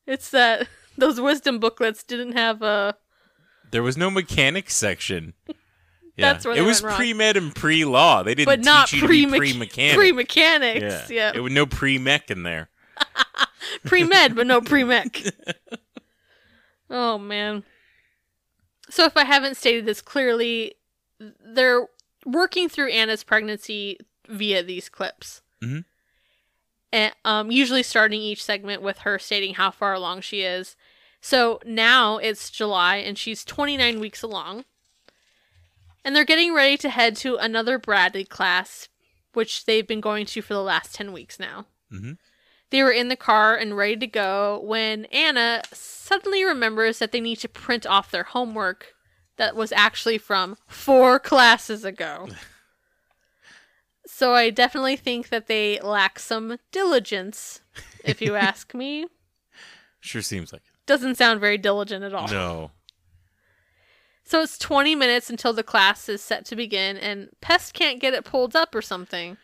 it's that those wisdom booklets didn't have a. There was no mechanics section. Yeah. That's where it was pre med and pre law. They didn't But not teach you to pre be pre mechanic. pre mechanics. Yeah, It was no pre mech in there. *laughs* pre med, but no pre mech. *laughs* oh man. So if I haven't stated this clearly, they're working through Anna's pregnancy via these clips. Mhm. And um, usually starting each segment with her stating how far along she is. So now it's July and she's 29 weeks along. And they're getting ready to head to another Bradley class, which they've been going to for the last 10 weeks now. Mm-hmm. They were in the car and ready to go when Anna suddenly remembers that they need to print off their homework that was actually from four classes ago. *laughs* so I definitely think that they lack some diligence, if you *laughs* ask me. Sure seems like it. Doesn't sound very diligent at all. No. So it's 20 minutes until the class is set to begin, and Pest can't get it pulled up or something,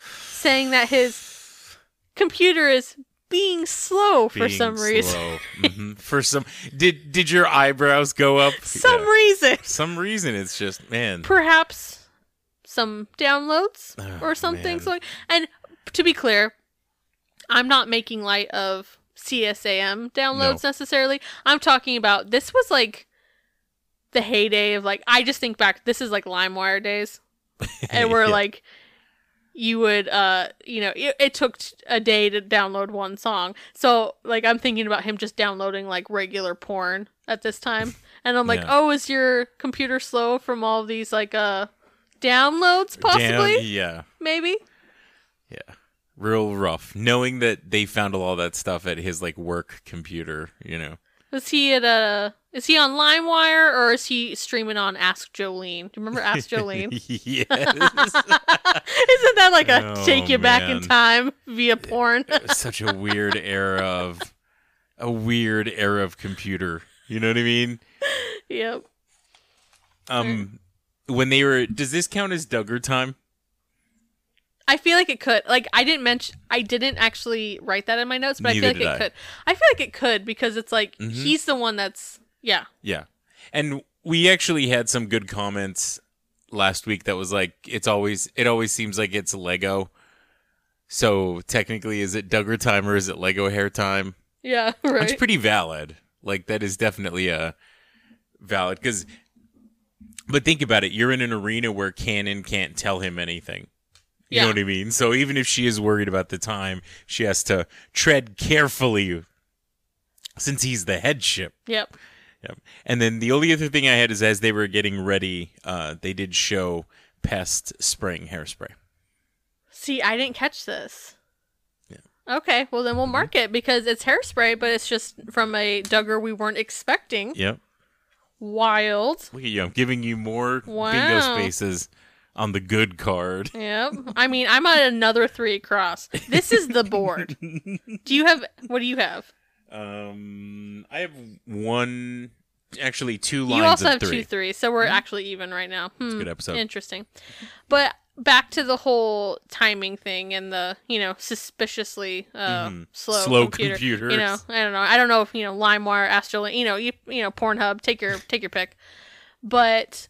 saying that his computer is being slow for Being some reason. slow. *laughs* Mhm. For some did did your eyebrows go up? some Yeah. reason. Some reason it's just man. Perhaps some downloads Oh, or something. man. So, and to be clear, I'm not making light of CSAM downloads No. necessarily. I'm talking about this was like the heyday of like I just think back. This is like LimeWire days, *laughs* and we're Yeah. like. You would, uh, you know, it, it took a day to download one song. So, like, I'm thinking about him just downloading like regular porn at this time, and I'm like, Yeah. oh, is your computer slow from all these like uh downloads? Possibly, Damn, yeah. maybe. Yeah. Real rough. Knowing that they found all that stuff at his like work computer, you know. Is he at a? Is he on LimeWire or is he streaming on Ask Jolene? Do you remember Ask Jolene? *laughs* yes. *laughs* Isn't that like a Oh, take you back in time via porn? *laughs* Such a weird era of a weird era of computer. You know what I mean? yep. Um when they were does this count as Duggar time? I feel like it could. Like I didn't mention. I didn't actually write that in my notes, but I feel like it I. could. I feel like it could because it's like Mhm. he's the one that's yeah. Yeah. And we actually had some good comments last week that was like it's always it always seems like it's Lego. So technically is it Duggar time or is it Lego hair time? Yeah, *laughs* right. It's pretty valid. Like that is definitely a valid cuz but think about it, you're in an arena where Canon can't tell him anything. You Yeah. know what I mean? So even if she is worried about the time, she has to tread carefully since he's the headship. yep. Yep. And then the only other thing I had is as they were getting ready, uh, they did show Pest spraying hairspray. See, I didn't catch this. Yeah. Okay, well then we'll Mm-hmm. mark it because it's hairspray, but it's just from a Duggar we weren't expecting. Yep. Wild. Look at you. I'm giving you more bingo spaces on the good card. *laughs* Yep. I mean, I'm at another three across. This is the board. *laughs* do you have? What do you have? Um, I have one, actually two lines you also have three. two three, so we're actually even right now. Hmm, good episode. Interesting. But back to the whole timing thing and the you know suspiciously uh, Mhm. slow, Slow computer. computers. You know, I don't know. I don't know if you know LimeWire, Astro, you know, you you know, Pornhub. Take your take your pick. But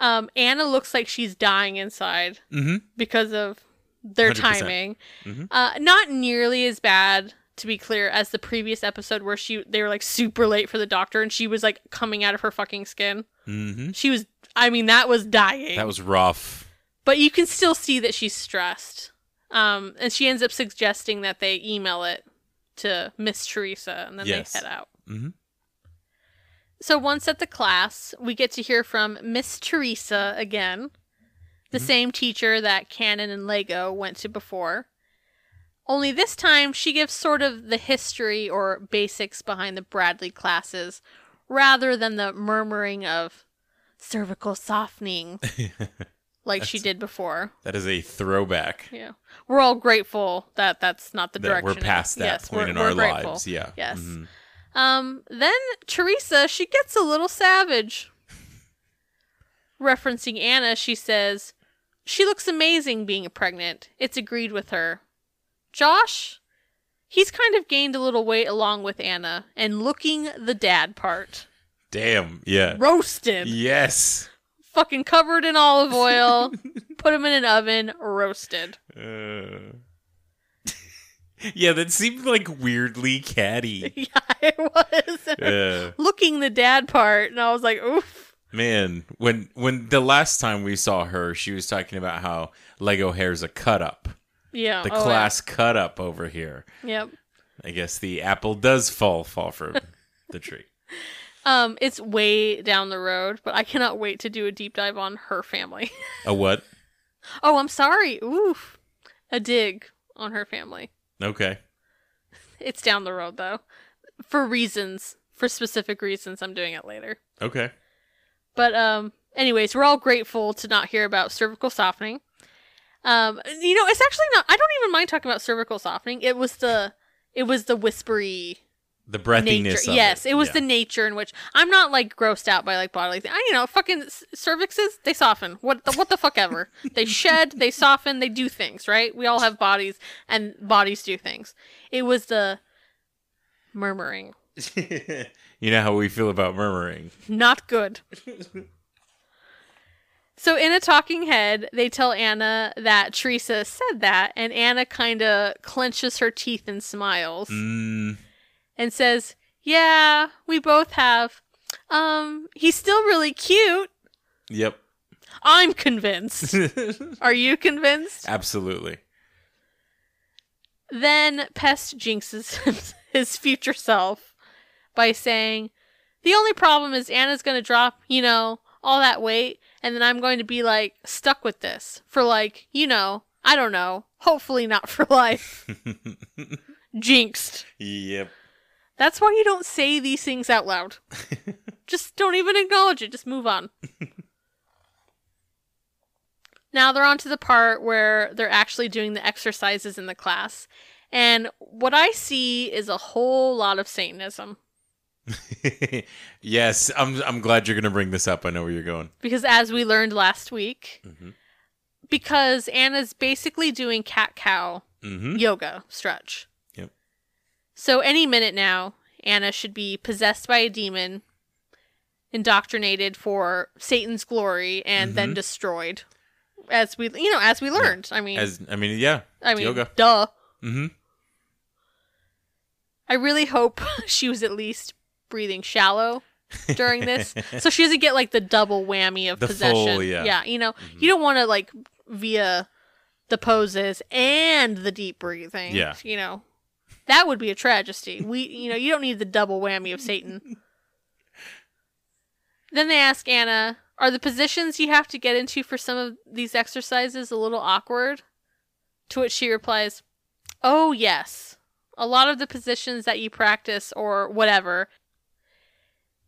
um, Anna looks like she's dying inside Mm-hmm. because of their 100%. timing. Mhm. Uh, not nearly as bad, to be clear, as the previous episode where she they were like super late for the doctor and she was like coming out of her fucking skin. Mm-hmm. She was. I mean, that was dying That was rough. but you can still see that she's stressed. Um, and she ends up suggesting that they email it to Miss Teresa, and then Yes. they head out. Mhm. So once at the class, we get to hear from Miss Teresa again, the same teacher that Cannon and Lego went to before. Only this time, she gives sort of the history or basics behind the Bradley classes, rather than the murmuring of cervical softening *laughs* like she did before. That is a throwback. Yeah. We're all grateful that that's not the That direction. we're past that yes, point in our grateful. lives. Yeah. Yes. Mhm. Um, then Teresa, she gets a little savage. *laughs* Referencing Anna, she says, She looks amazing being pregnant. It's agreed with her. Josh, he's kind of gained a little weight along with Anna and looking the dad part. Damn. Yeah. Roasted. Yes. Fucking covered in olive *laughs* oil. put him in an oven, roasted. Uh... *laughs* yeah, that seemed like weirdly catty. *laughs* yeah, it was. Yeah. looking the dad part, and I was like, oof. Man, when when the last time we saw her, she was talking about how Lego hair's a cut up. Yeah. The oh, class cut up over here. Yep. I guess the apple does fall fall from *laughs* the tree. Um, it's way down the road, but I cannot wait to do a deep dive on her family. A what? *laughs* oh, I'm sorry. Oof. A dig on her family. Okay. It's down the road though. For reasons, for specific reasons, I'm doing it later. Okay. But um anyways, we're all grateful to not hear about cervical softening. Um you know, it's actually not I don't even mind talking about cervical softening. It was the it was the whispery The breathiness of yes, it. it was Yeah. the nature in which I'm not like grossed out by like bodily things. I, you know, fucking cervixes they soften. What the what the fuck ever. *laughs* they shed, they soften, they do things. Right? We all have bodies, and bodies do things. It was the murmuring. *laughs* you know how we feel about murmuring. Not good. *laughs* so in a talking head, they tell Anna that Teresa said that, and Anna kind of clenches her teeth and smiles. Mm, and says, "Yeah, we both have. Um, he's still really cute. yep. I'm convinced. *laughs* Are you convinced?" Absolutely. Then Pest jinxes *laughs* his future self by saying, "The only problem is Anna's going to drop, you know, all that weight, and then I'm going to be like stuck with this for like, you know, I don't know, hopefully not for life." *laughs* Jinxed. Yep. That's why you don't say these things out loud. *laughs* just don't even acknowledge it. Just move on. *laughs* now they're on to the part where they're actually doing the exercises in the class. And what I see is a whole lot of Satanism. *laughs* yes, I'm I'm glad you're going to bring this up. I know where you're going. Because as we learned last week, Mhm. because Anna's basically doing cat cow Mhm. yoga stretch. Yep. So any minute now, Anna should be possessed by a demon, indoctrinated for Satan's glory, and then destroyed. As we, you know, as we learned. I mean, As I mean, yeah. I mean, yoga. duh. Mhm. I really hope *laughs* she was at least breathing shallow *laughs* during this, so she doesn't get like the double whammy of The possession. full, yeah. Mm-hmm. yeah, you know, you don't want to like via the poses and the deep breathing. Yeah. you know, that would be a tragedy. We, you know, you don't need the double whammy of Satan. then they ask Anna, "Are the positions you have to get into for some of these exercises a little awkward?" To which she replies, "Oh yes, a lot of the positions that you practice or whatever."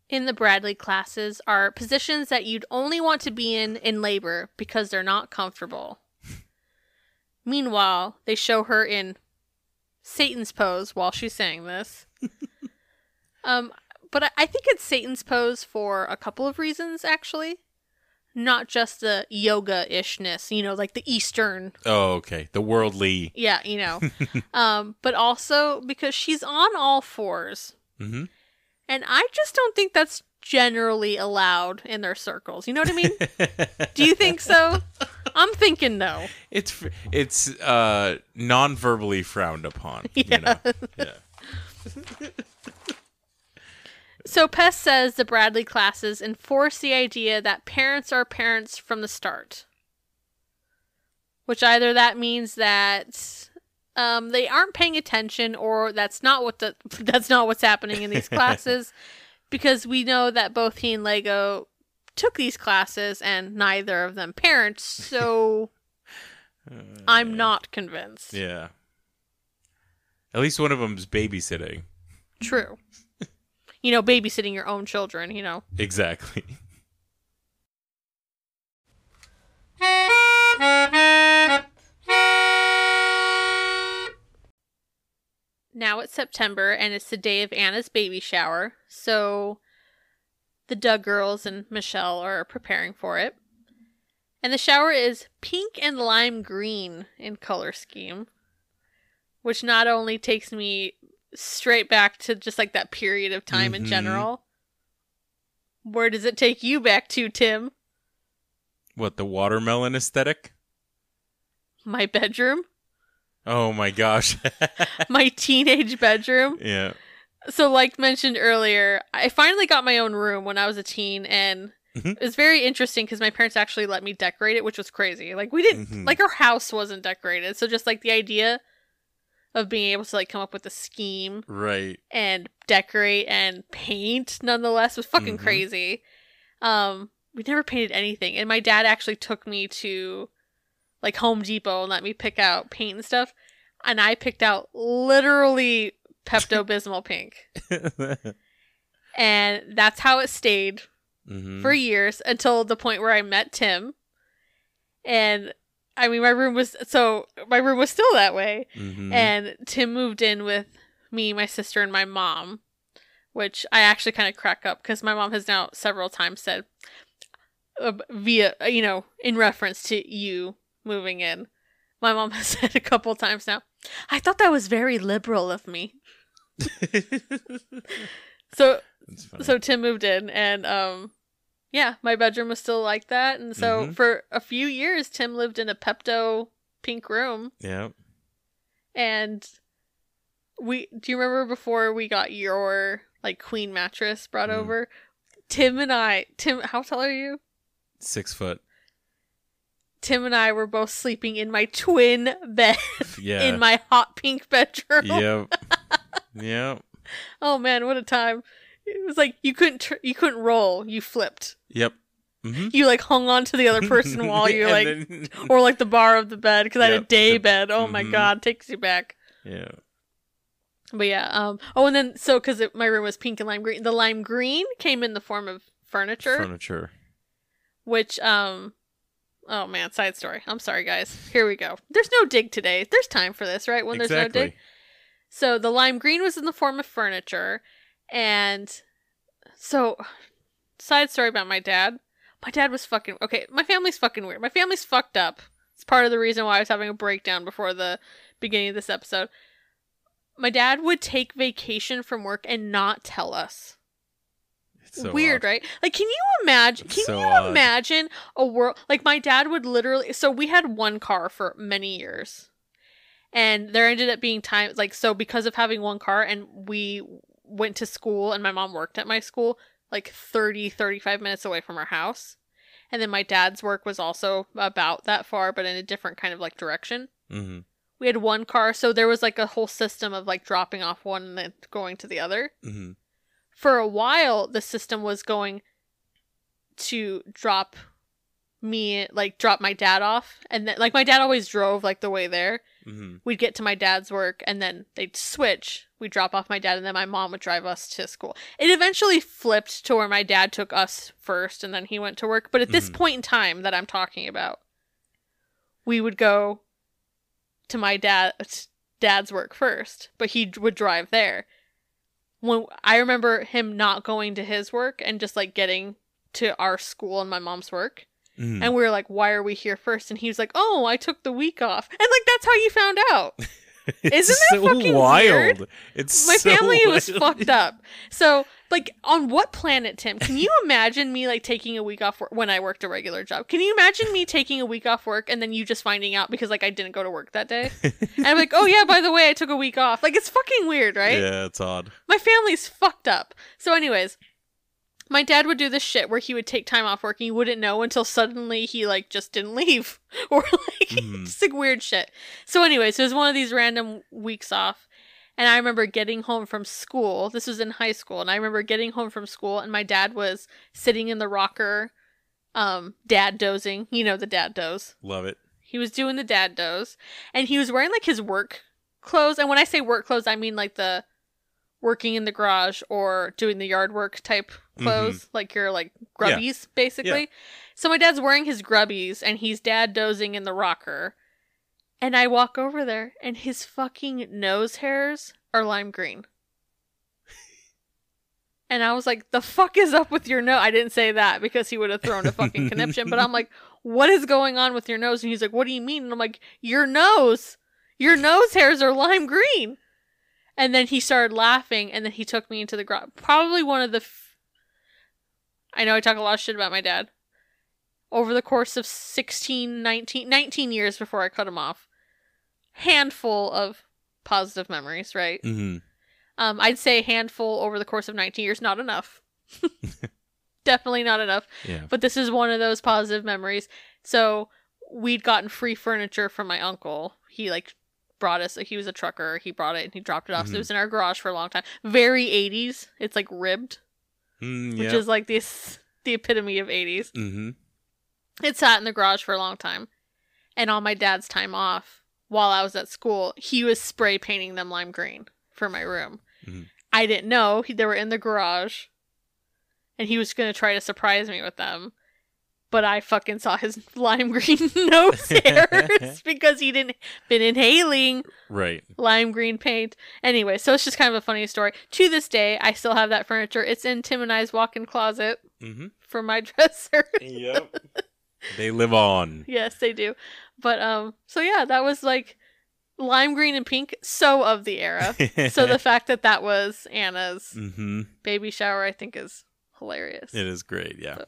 In the Bradley classes are positions that you'd only want to be in in labor because they're not comfortable. Meanwhile, they show her in Satan's pose while she's saying this. *laughs* um, but I, I think it's Satan's pose for a couple of reasons, actually. not just the yoga ishness, you know, like the Eastern, Oh, okay. The worldly. yeah, you know, *laughs* um, but also because she's on all fours. hmm And I just don't think that's generally allowed in their circles. You know what I mean? Do you think so? I'm thinking no. It's it's uh non-verbally frowned upon. *laughs* You know? Yeah. So Pest says the Bradley classes enforce the idea that parents are parents from the start. Which either that means that um, they aren't paying attention or that's not what the *laughs* that's not what's happening in these *laughs* classes because we know that both he and Lego took these classes and neither of them parents, so *laughs* I'm not convinced. Yeah. At least one of them's babysitting. True. you know, babysitting your own children, you know. Exactly. Now it's September and it's the day of Anna's baby shower, so the Duggar girls and Michelle are preparing for it. And the shower is pink and lime green in color scheme, which not only takes me straight back to just like that period of time in Mhm. general. Where does it take you back to, Tim? What the watermelon aesthetic? My bedroom? Oh my gosh. *laughs* My teenage bedroom? yeah. So, like mentioned earlier, I finally got my own room when I was a teen, and Mhm. it was very interesting because my parents actually let me decorate it, which was crazy. Like, we didn't, Mhm. like, our house wasn't decorated. So, just like the idea of being able to, like, come up with a scheme Right. and decorate and paint nonetheless was fucking Mhm. crazy. Um, we never painted anything, and my dad actually took me to like Home Depot and let me pick out paint and stuff, and I picked out literally Pepto *laughs* Bismol pink, *laughs* and that's how it stayed Mhm. for years until the point where I met Tim, and I mean my room was so my room was still that way, Mhm. and Tim moved in with me, my sister, and my mom, which I actually kind of crack up because my mom has now several times said, uh, via, you know, in reference to you moving in, my mom *laughs* has said a couple times now, I thought that was very liberal of me. So, so Tim moved in, and um, yeah, my bedroom was still like that, and so Mhm. for a few years, Tim lived in a Pepto pink room. yeah. And we do you remember before we got your like queen mattress brought Mm. over? Tim and I Tim how tall are you? Six foot. Tim and I were both sleeping in my twin bed *laughs* Yeah. in my hot pink bedroom. Yep. *laughs* yep. Oh man, what a time. It was like you couldn't tr- you couldn't roll, you flipped. Yep. hmm You like hung on to the other person *laughs* while you like or like the bar of the bed because I had a day The- bed. Oh my mhm. god, takes you back. yeah. But yeah, um. Oh, and then so because my room was pink and lime green, the lime green came in the form of furniture, Furniture. which um. Oh man, side story. I'm sorry, guys. Here we go. There's no dig today. There's time for this, right? When there's no dig. So the lime green was in the form of furniture, and so side story about my dad. My dad was fucking okay. My family's fucking weird. My family's fucked up. It's part of the reason why I was having a breakdown before the beginning of this episode. My dad would take vacation from work and not tell us. So Weird, odd. right? Like, can you imagine? Can so you odd. imagine a world like my dad would literally? So we had one car for many years, and there ended up being times like so because of having one car, and we went to school, and my mom worked at my school, like 30, 35 minutes away from our house, and then my dad's work was also about that far, but in a different kind of like direction Mhm. we had one car so there was like a whole system of like dropping off one and then going to the other Mhm. For a while the system was going to drop me like drop my dad off. And then like my dad always drove like the way there. Mhm. we'd get to my dad's work and then they'd switch. We'd drop off my dad and then my mom would drive us to school. It eventually flipped to where my dad took us first and then he went to work. But at this Mhm. point in time that i'm talking about we would go to my dad dad's work first but he would drive there when i remember him not going to his work and just like getting to our school and my mom's work Mm. And we were like, why are we here first? And he was like, oh, I took the week off. And like, that's how you found out. *laughs* Isn't that so fucking wild? weird? It's My so family *laughs* was fucked up. So, like, on what planet, Tim? Can you imagine me like taking a week off work when I worked a regular job? Can you imagine me taking a week off work and then you just finding out because like I didn't go to work that day? *laughs* and I'm like, oh yeah, by the way, I took a week off. Like, it's fucking weird, right? Yeah, it's odd. My family's fucked up. So, anyways, my dad would do this shit where he would take time off work and you wouldn't know until suddenly he like just didn't leave *laughs* or like Mhm. just like weird shit. So, anyways, it was one of these random weeks off. And I remember getting home from school. This was in high school, and I remember getting home from school, and my dad was sitting in the rocker, um, dad dozing. You know the dad doze. Love it. He was doing the dad doze, and he was wearing like his work clothes. And when I say work clothes, I mean like the working in the garage or doing the yard work type clothes, like your like grubbies, basically. So my dad's wearing his grubbies, and he's dad dozing in the rocker. And I walk over there, and his fucking nose hairs are lime green. *laughs* And I was like, the fuck is up with your nose? I didn't say that because he would have thrown a fucking *laughs* conniption, but I'm like, what is going on with your nose? And he's like, what do you mean? And I'm like, your nose, your nose hairs are lime green. And then he started laughing, and then he took me into the garage. Probably one of the. F- I know I talk a lot of shit about my dad. Over the course of 16, 19, 19 years before I cut him off, handful of positive memories, right? hmm Um, I'd say handful over the course of 19 years, not enough. *laughs* Definitely not enough. Yeah. But this is one of those positive memories. So we'd gotten free furniture from my uncle. He like brought us. He was a trucker. He brought it and he dropped it off. So Mhm. it was in our garage for a long time. Very 80s. It's like ribbed, Mm, which is like this the epitome of 80s. hmm It sat in the garage for a long time. And on my dad's time off, while I was at school, he was spray painting them lime green for my room. Mhm. I didn't know he, they were in the garage. And he was going to try to surprise me with them. But I fucking saw his *laughs* lime green *laughs* nose hairs *laughs* because he didn't been inhaling Right. lime green paint. Anyway, so it's just kind of a funny story. To this day, I still have that furniture. It's in Tim and I's walk-in closet hmm for my dresser. Yep. They live on. Yes, they do. But um so yeah, that was like lime green and pink, so of the era. so the *laughs* fact that that was Anna's hmm baby shower I think is hilarious. It is great, yeah.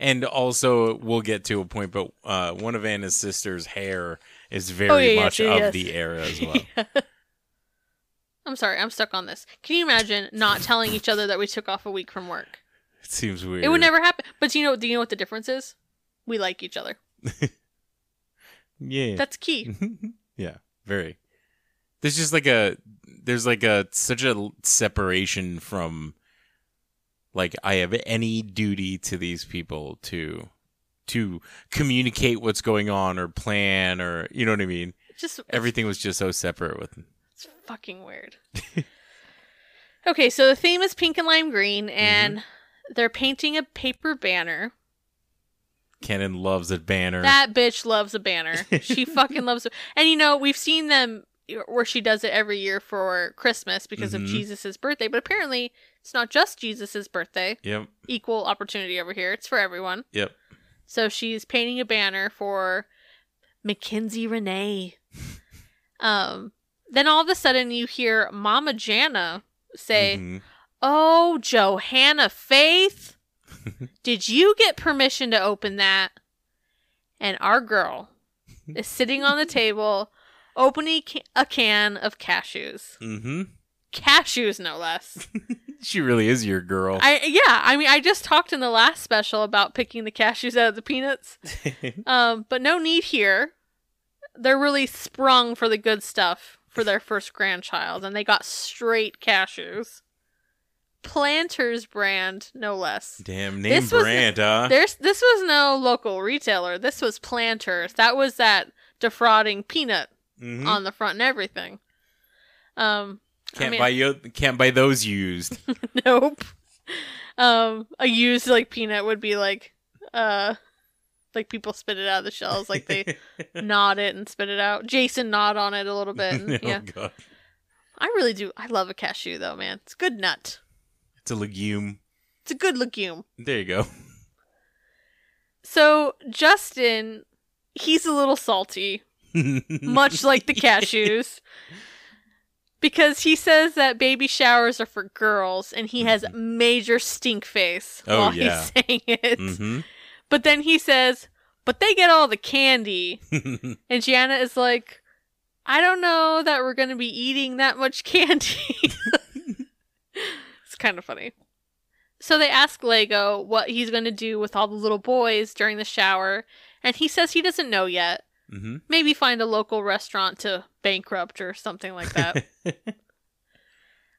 And also, we'll get to a point, but uh, one of Anna's sister's hair is very Oh, yeah, much yeah, of yes. the era as well. *laughs* I'm sorry, I'm stuck on this. Can you imagine not telling each other that we took off a week from work? It seems weird. It would never happen. But do you know do you know what the difference is? We like each other. *laughs* Yeah. That's key. *laughs* yeah. Very. There's just like a there's like a such a separation from like I have any duty to these people to to communicate what's going on or plan or you know what I mean. Just Everything was just so separate with It's fucking weird. *laughs* okay, so the theme is pink and lime green, and mm-hmm. they're painting a paper banner. Kenan loves a banner. That bitch loves a banner. *laughs* She fucking loves it. And you know, we've seen them where she does it every year for Christmas because of Mhm. Jesus' birthday, but apparently it's not just Jesus' birthday. Yep. Equal opportunity over here. It's for everyone. Yep. So she's painting a banner for Mackenzie Renee. *laughs* um, then all of a sudden you hear Mama Jana say, Mhm. Oh, Johannah Faith, *laughs* did you get permission to open that? And our girl is sitting on the *laughs* table opening a can of cashews. Mhm. Cashews, no less. *laughs* She really is your girl. I yeah, I mean, I just talked in the last special about picking the cashews out of the peanuts. Um, but no need here. They're really sprung for the good stuff for their first grandchild, and they got straight cashews. Planters brand, no less. Damn name This was- brand, huh? There's this was no local retailer. This was Planters. That was that defrauding peanut Mhm. on the front and everything. Um, Can't mean- buy you. Can't buy those used. *laughs* nope. Um, a used like peanut would be like, uh, like people spit it out of the shells, like they *laughs* gnawed it and spit it out. Jason gnawed on it a little bit. And, *laughs* oh yeah, god, I really do. I love a cashew though, man. It's a good nut. It's a legume. It's a good legume. There you go. *laughs* So Justin, he's a little salty, much like the cashews. *laughs* Because he says that baby showers are for girls and he has major stink face Oh, while yeah. he's saying it. hmm But then he says, but they get all the candy. *laughs* and Jana is like, I don't know that we're going to be eating that much candy. Kind of funny. So they ask Lego what he's going to do with all the little boys during the shower. And he says he doesn't know yet. hmm Maybe find a local restaurant to bankrupt or something like that. *laughs*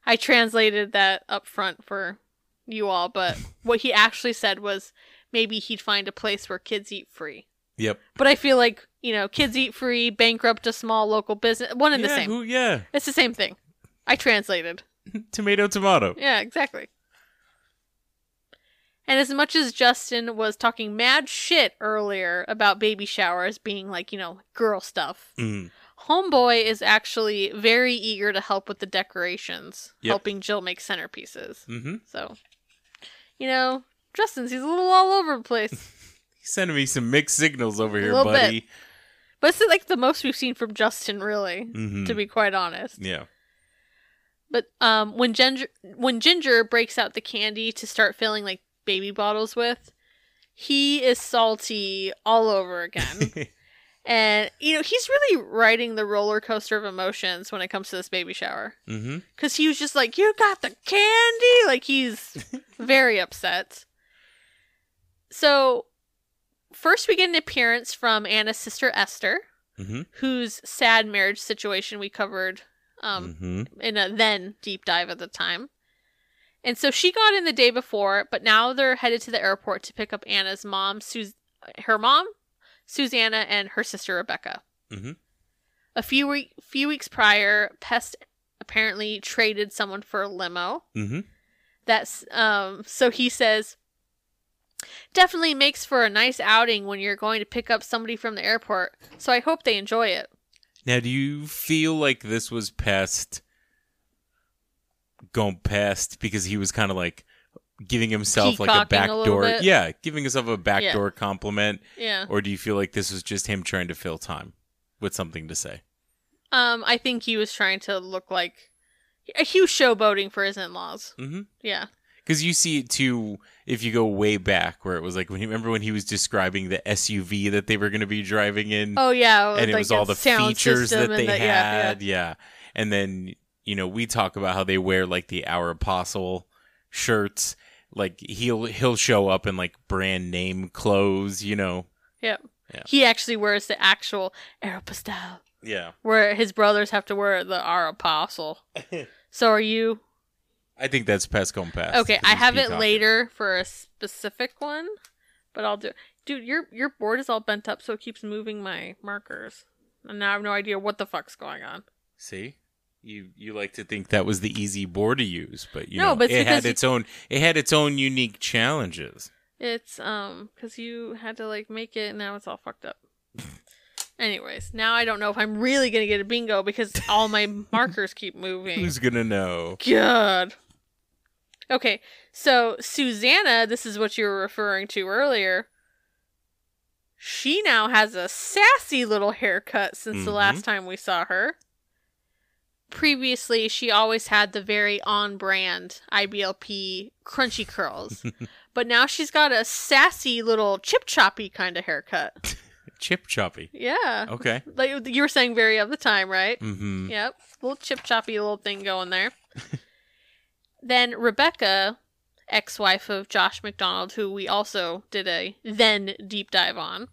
I translated that up front for you all, but *laughs* what he actually said was maybe he'd find a place where kids eat free. Yep. But I feel like, you know, kids eat free, bankrupt a small local business, one and the same. who- yeah. It's the same thing. I translated. *laughs* Tomato, tomato. Yeah, exactly. And as much as Justin was talking mad shit earlier about baby showers being like, you know, girl stuff, Mm. Homeboy is actually very eager to help with the decorations, Yep. helping Jill make centerpieces. hmm So, you know, Justin's he's a little all over the place. *laughs* He's sending me some mixed signals over here, little bit. buddy. but it's like the most we've seen from Justin, really, Mhm. to be quite honest. Yeah. But um, when Jinger when Jinger breaks out the candy to start filling like baby bottles with, he is salty all over again. *laughs* and you know he's really riding the roller coaster of emotions when it comes to this baby shower because he was just like, "You got the candy," like he's *laughs* very upset. So, first we get an appearance from Anna's sister Esther, hmm whose sad marriage situation we covered um, hmm in a then deep dive at the time. And so she got in the day before, but now they're headed to the airport to pick up Anna's mom, Sus- her mom, Susanna, and her sister Rebecca. Mhm. A few we- few weeks prior, Pest apparently traded someone for a limo. hmm That's um. So he says, definitely makes for a nice outing when you're going to pick up somebody from the airport. So I hope they enjoy it. Now, do you feel like this was past going past because he was kind of like giving himself like a Peacocking a backdoor, yeah, giving himself a backdoor compliment, Yeah. or do you feel like this was just him trying to fill time with something to say? Um, I think he was trying to look like he was showboating for his in-laws. Mm-hmm. Yeah, Because you see it too if you go way back, where it was like when you remember when he was describing the SUV that they were going to be driving in. Oh yeah, and it like was all the features that they the- yeah, yeah. had. Yeah, And then, you know, we talk about how they wear like the Our Apostle shirts. Like he'll he'll show up in like brand name clothes, you know. Yep. Yeah. He actually wears the actual Aeropostale, Yeah. where his brothers have to wear the Our Apostle. *laughs* so are you I think that's past come past. okay? I have it later for a specific one, but I'll do. Dude, your your board is all bent up, so it keeps moving my markers, and now I have no idea what the fuck's going on. See? You you like to think that was the easy board to use, but you No, know, but it's it had because you- its own it had its own unique challenges. It's um because you had to like make it, and now it's all fucked up. *laughs* Anyways, now I don't know if I'm really gonna get a bingo because all my *laughs* markers keep moving. Who's gonna know? God. Okay, so Susanna, this is what you were referring to earlier. She now has a sassy little haircut since the Mhm. last time we saw her. Previously, she always had the very on brand IBLP crunchy curls. *laughs* but now she's got a sassy little chip choppy kind of haircut. *laughs* Chip choppy. Yeah. Okay. *laughs* Like you were saying very of the time, right? Mm-hmm. Yep. Little chip choppy little thing going there. Then Rebecca, ex wife of Josh McDonald, who we also did a then deep dive on.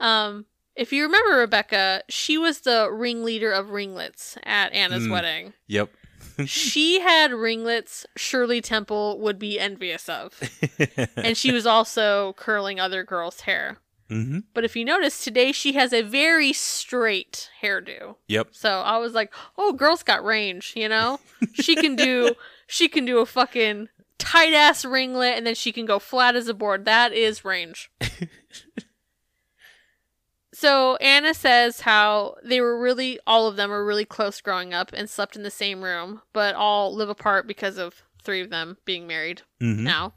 Um, if you remember Rebecca, she was the ringleader of ringlets at Anna's Mm. wedding. Yep. *laughs* *laughs* she had ringlets Shirley Temple would be envious of. *laughs* and she was also curling other girls' hair. mm-hmm. But if you notice, today she has a very straight hairdo. Yep. So I was like, "Oh, girl's got range, you know? She can do she can do a fucking tight ass ringlet and then she can go flat as a board. That is range." *laughs* so Anna says how they were really all of them were really close growing up and slept in the same room, but all live apart because of three of them being married Mm-hmm. now.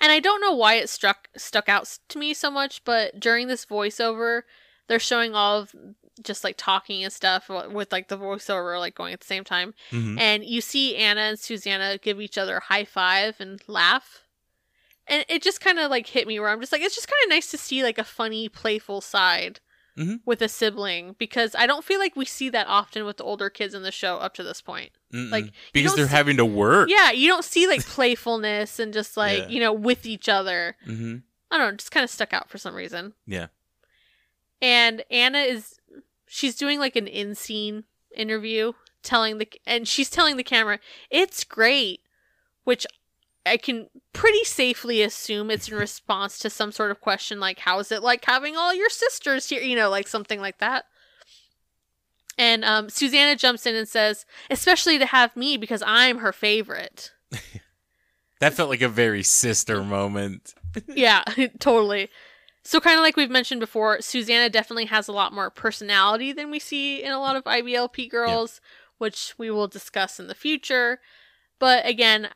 And I don't know why it struck stuck out to me so much, but during this voiceover, they're showing all of just like talking and stuff with like the voiceover like going at the same time. Mhm. And you see Anna and Susanna give each other a high five and laugh. And it just kind of like hit me where I'm just like, it's just kind of nice to see like a funny, playful side Mhm. with a sibling because I don't feel like we see that often with the older kids in the show up to this point. Mm-mm. like, because they're see- having to work. Yeah, you don't see like playfulness and just like, Yeah. you know, with each other. hmm I don't know, it just kind of stuck out for some reason. Yeah. And Anna is she's doing like an in scene interview telling the and she's telling the camera, "It's great." Which I can pretty safely assume it's in response to some sort of question like how is it like having all your sisters here, you know, like something like that. And um, Susanna jumps in and says, especially to have me because I'm her favorite. *laughs* That felt like a very sister moment. yeah, *laughs* totally. So kind of like we've mentioned before, Susanna definitely has a lot more personality than we see in a lot of IBLP girls, which we will discuss in the future. But again,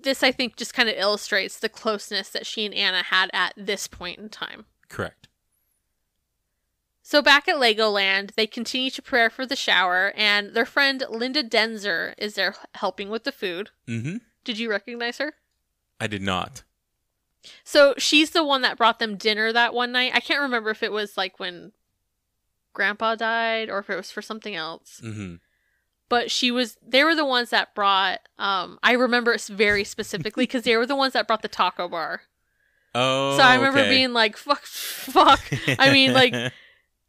this I think just kind of illustrates the closeness that she and Anna had at this point in time. Correct. So back at Legoland, they continue to prepare for the shower, and their friend Linda Denzer is there helping with the food. Mm-hmm. Did you recognize her? I did not. So she's the one that brought them dinner that one night. I can't remember if it was like when grandpa died or if it was for something else. hmm But she was they were the ones that brought um I remember it very specifically because they were the ones that brought the taco bar. Oh, so I remember okay. being like fuck fuck. I mean like *laughs*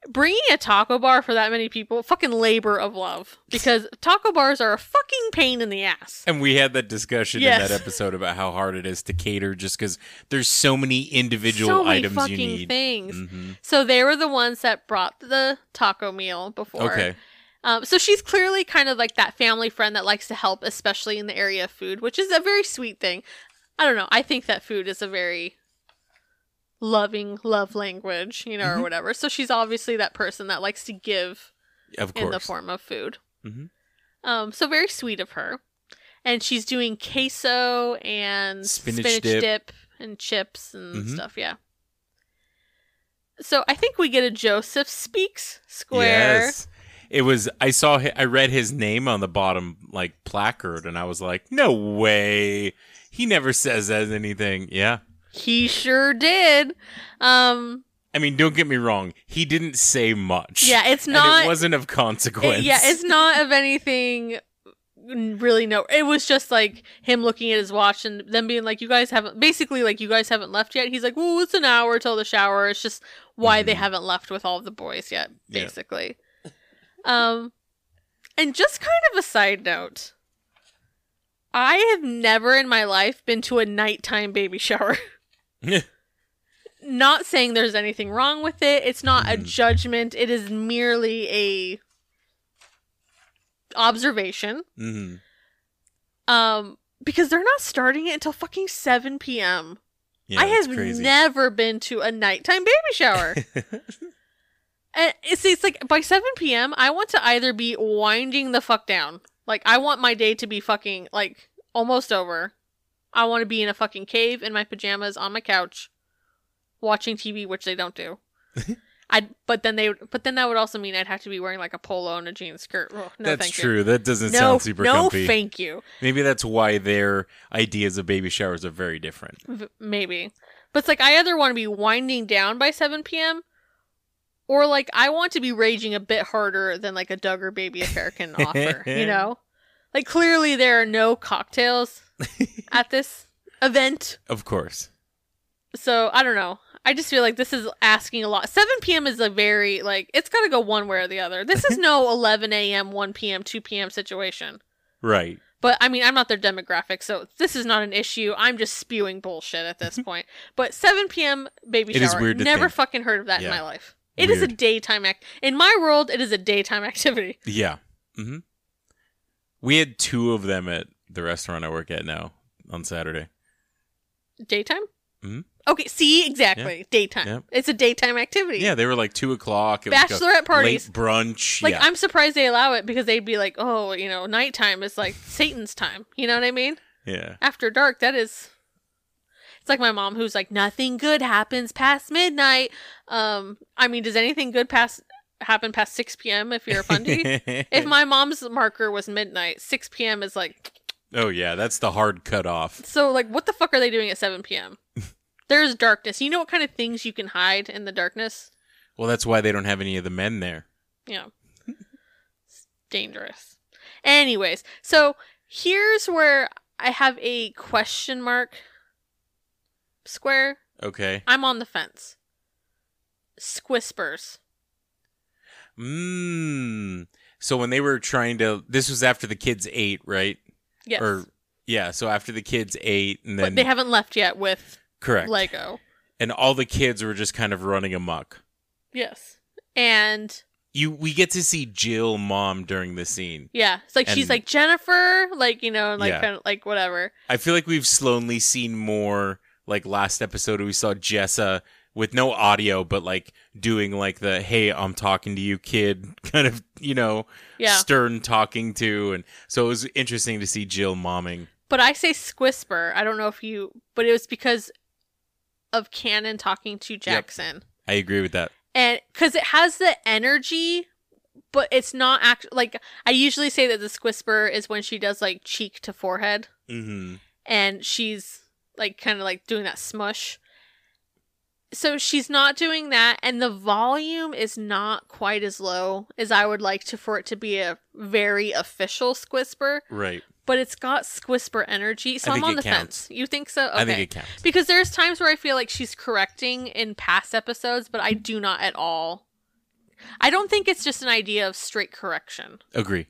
bringing a taco bar for that many people fucking labor of love because taco bars are a fucking pain in the ass. And we had that discussion Yes. in that episode about how hard it is to cater just because there's so many individual so many items fucking you need. things. hmm So they were the ones that brought the taco meal before. Okay. Um, so she's clearly kind of like that family friend that likes to help, especially in the area of food, which is a very sweet thing. I don't know. I think that food is a very loving love language, you know, Mhm. or whatever. So she's obviously that person that likes to give Of in the form of food. Mhm. Um, so very sweet of her. And she's doing queso and Spinach spinach, dip. dip. and chips and Mhm. stuff. Yeah. So I think we get a Joseph speaks square. Yes. It was. I saw. I read his name on the bottom like placard, and I was like, "No way! He never says anything." Yeah. He sure did. Um, I mean, don't get me wrong. He didn't say much. yeah, it's And not. it wasn't of consequence. it- yeah, it's not of anything really no it was just like him looking at his watch and them being like you guys haven't basically like you guys haven't left yet he's like well it's an hour till the shower it's just why they Mhm. haven't left with all of the boys yet Yeah. basically um and just kind of a side note i have never in my life been to a nighttime baby shower *laughs* not saying there's anything wrong with it. It's not a Mhm. judgment. It is merely a observation. Hmm um because they're not starting it until fucking 7 p.m Yeah, i have never been to a nighttime baby shower. *laughs* And it's, it's like by 7 p.m i want to either be winding the fuck down. Like i want my day to be fucking like almost over i want to be in a fucking cave in my pajamas on my couch watching tv which they don't do *laughs* I but then they but then that would also mean I'd have to be wearing like a polo and a jean skirt. Ugh, no, that's true. That doesn't No, sound super no, comfy. thank you. Maybe that's why their ideas of baby showers are very different. V- maybe. But it's like I either want to be winding down by 7 p.m. or like I want to be raging a bit harder than like a Duggar baby affair can *laughs* offer, you know? Like clearly there are no cocktails at this event. Of course. So I don't know. I just feel like this is asking a lot. 7 p.m. is a very like it's got to go one way or the other. This is no 11 a.m., 1 p.m., 2 p.m. situation. Right. But I mean, I'm not their demographic, so this is not an issue. I'm just spewing bullshit at this *laughs* point. But 7 p.m. baby It shower. is weird to Never think. fucking heard of that in my life. It is a daytime act. In my world, it is a daytime *laughs* activity. Yeah. hmm We had two of them at the restaurant I work at now on Saturday. Daytime? Mhm. Okay, see, exactly. Daytime. Yep. It's a daytime activity. Yeah, they were like two o'clock. It was like Bachelorette parties. late brunch. Like, yeah. I'm surprised they allow it because they'd be like, oh, you know, nighttime is like Satan's time. You know what I mean? yeah. After dark, that is. It's like my mom who's like nothing good happens past midnight. Um I mean, does anything good past happen past 6 p.m. if you're a fundy? *laughs* if my mom's marker was midnight, 6 p.m. is like oh yeah, that's the hard cutoff. so like what the fuck are they doing at 7 p.m.? *laughs* There's darkness. You know what kind of things you can hide in the darkness? Well, that's why they don't have any of the men there. Yeah. It's dangerous. Anyways, so here's where I have a question mark square. Okay. I'm on the fence. Squispers. Mmm. So when they were trying to, this was after the kids ate, right? Yes. Or yeah. So after the kids ate, and but then they haven't left yet with correct, Lego. and all the kids were just kind of running amok. Yes. And You, we get to see Jill mom during the scene. yeah, it's like she's like Jennifer, like, you know, like Yeah. kind of like whatever. I feel like we've slowly seen more. Like last episode, we saw Jessa with no audio, but like doing like the "Hey, I'm talking to you, kid," *laughs* kind of you know Yeah. stern talking to, and so it was interesting to see Jill momming. But I say Squisper. I don't know if you but it was because of Cannon talking to Jackson. I agree with that. and because it has the energy but it's not act like i usually say that the squisper is when she does like cheek to forehead Mm-hmm. and she's like kind of like doing that smush so she's not doing that and the volume is not quite as low as i would like to for it to be a very official squisper Right. but it's got squisper energy so I i'm on the counts. fence you think so okay I think it counts. because there's times where I feel like she's correcting in past episodes, but I do not at all. I don't think it's just an idea of straight correction. Agree.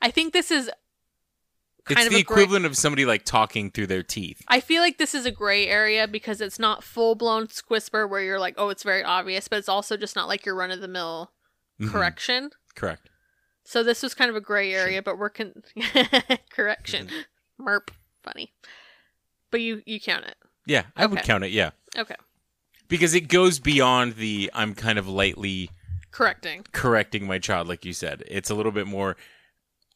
I think this is kind It's of the a gray- equivalent of somebody like talking through their teeth. I feel like this is a gray area because it's not full blown squisper where you're like, oh, it's very obvious, but it's also just not like your run of the mill Mhm. correction. Correct. So this was kind of a gray area, but we're con- *laughs* correction. Mm-hmm. Merp, funny. But you you count it. Yeah, I would count it. Yeah, Okay, because it goes beyond the I'm kind of lightly correcting. correcting my child, like you said. It's a little bit more.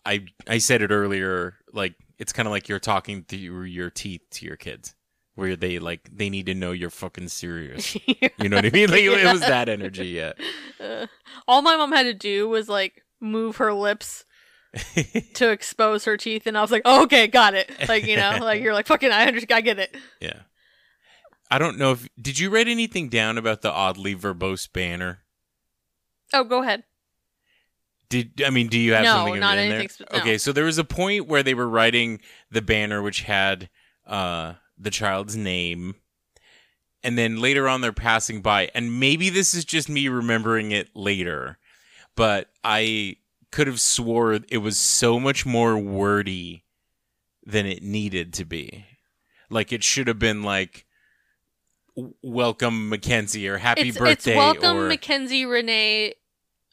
I I said it earlier. Like it's kind of like you're talking through your teeth to your kids, where they like they need to know you're fucking serious. *laughs* You know what I mean? Like it was that energy. Yeah. Uh, *laughs* all my mom had to do was like move her lips *laughs* to expose her teeth, and I was like, oh, "Okay, got it." Like you know, like you're like, "Fucking, I understand, I get it." yeah. I don't know if did you write anything down about the oddly verbose banner? Oh, go ahead. Did I mean? Do you have No, something not in anything there? spe- no. Okay, so there was a point where they were writing the banner, which had uh, the child's name, and then later on they're passing by, and maybe this is just me remembering it later, but I could have swore it was so much more wordy than it needed to be. Like it should have been like "Welcome Mackenzie" or "Happy it's Birthday" it's welcome or Mackenzie Renee.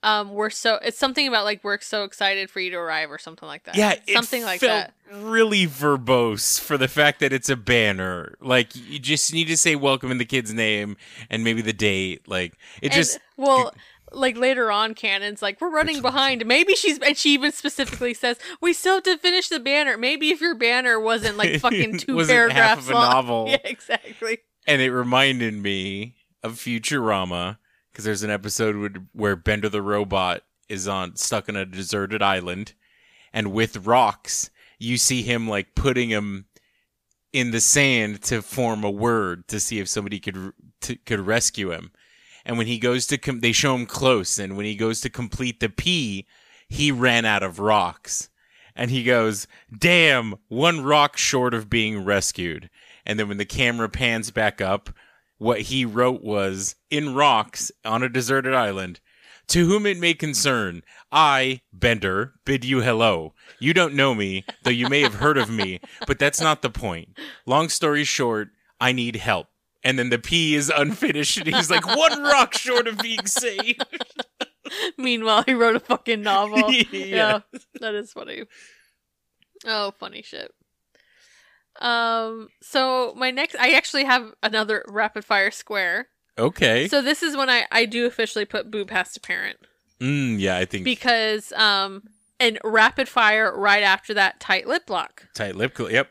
Um, we're so it's something about like we're so excited for you to arrive or something like that. Yeah, something like that. Really verbose for the fact that it's a banner. Like you just need to say welcome in the kid's name and maybe the date. Like it And, just well, like later on, Cannon's like, we're running behind. Maybe she's and she even specifically says we still have to finish the banner. Maybe if your banner wasn't like *laughs* fucking two Wasn't half paragraphs of a long. novel. *laughs* Yeah, exactly. and it reminded me of Futurama because there's an episode where Bender the robot is on stuck on a deserted island, and with rocks you see him like putting him in the sand to form a word to see if somebody could could rescue him. And when he goes to com- they show him close, and when he goes to complete the P, he ran out of rocks. And he goes, "Damn, one rock short of being rescued." And then when the camera pans back up, what he wrote was in rocks on a deserted island. To whom it may concern, I, Bender, bid you hello. You don't know me, though you may have heard of me, but that's not the point. Long story short, I need help. And then the P is unfinished, and he's like, one rock short of being saved. *laughs* Meanwhile, he wrote a fucking novel. *laughs* Yeah. yeah, that is funny. Oh, funny shit. Um, so my next, I actually have another rapid fire square. Okay. So this is when I I do officially put boo past a parent Mm, yeah, I think because um and rapid fire right after that tight lip lock. tight lip. cl- Yep.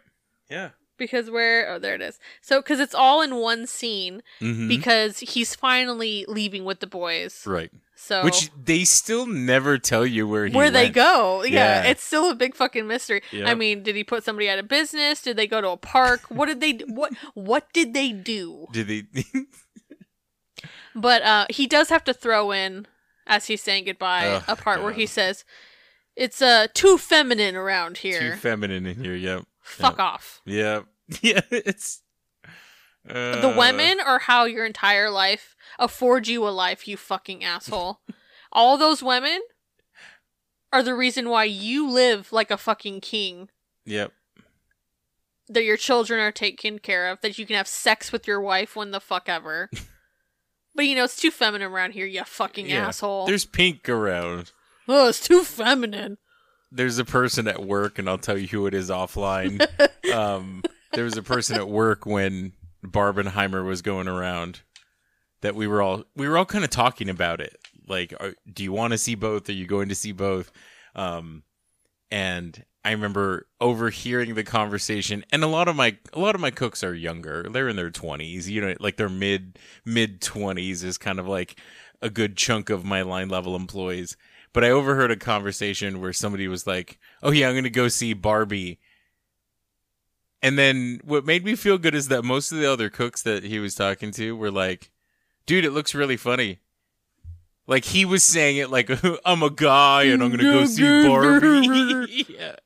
Yeah. because where oh there it is so because it's all in one scene Mhm. because he's finally leaving with the boys right. So Which they still never tell you where he where they go yeah, Yeah. it's still a big fucking mystery i mean did he put somebody out of business did they go to a park what did they *laughs* what what did they do Did they? but uh he does have to throw in as he's saying goodbye Ugh, a part where he says it's uh too feminine around here Too feminine in here. Yep. fuck Yep. off Yep. *laughs* Yeah. It's uh, the women are how your entire life affords you a life, you fucking asshole. *laughs* All those women are the reason why you live like a fucking king. Yep. That your children are taken care of, that you can have sex with your wife when the fuck ever. *laughs* but you know, it's too feminine around here, you fucking Yeah. asshole. There's pink around. oh, it's too feminine. There's a person at work, and I'll tell you who it is offline. *laughs* um, there was a person at work when Barbenheimer was going around that we were all we were all kind of talking about it. Like, are, do you want to see both? Are you going to see both? Um, and I remember overhearing the conversation, and a lot of my a lot of my cooks are younger. They're in their twenties. You know, like their mid mid twenties is kind of like a good chunk of my line level employees. But I overheard a conversation where somebody was like, "Oh yeah, I'm going to go see Barbie." And then what made me feel good is that most of the other cooks that he was talking to were like, "Dude, it looks really funny." Like he was saying it like *laughs* I'm a guy and I'm going to go see Barbie. *laughs* yeah.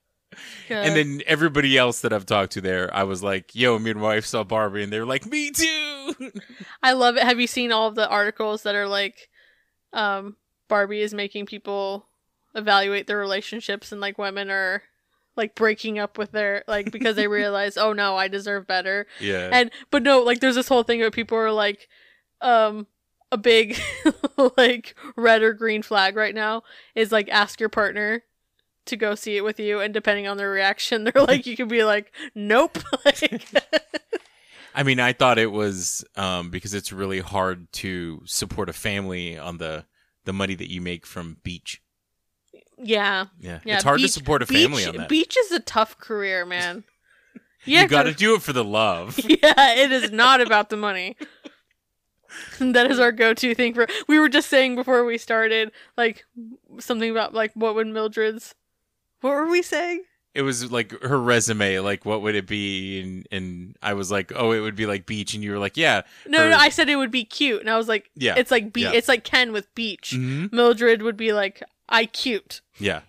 And then everybody else that I've talked to there, I was like, "Yo, me and my wife saw Barbie," and they were like, "Me too." *laughs* I love it. Have you seen all of the articles that are like, um, Barbie is making people evaluate their relationships and like women are like breaking up with their like because they realize, oh no, I deserve better. yeah. And but no, like there's this whole thing where people are like, um, a big *laughs* like red or green flag right now is like ask your partner to go see it with you, and depending on their reaction, *laughs* they're like, you can be like, nope. *laughs* like, I mean, I thought it was um, because it's really hard to support a family on the the money that you make from beach. yeah. Yeah, Yeah, it's hard beach- to support a family beach, on that. Beach is a tough career, man. you Yeah, got to do it for the love. yeah, it is not about the money. *laughs* that is our go-to thing for. We were just saying before we started, like something about like what would Mildred's. What were we saying? It was like her resume, like what would it be? And and I was like, oh, it would be like beach, and you were like, yeah, No, her- no, I said it would be cute, and I was like, Yeah, it's like be- yeah. it's like Ken with beach. Mhm. Mildred would be like, I cute. yeah,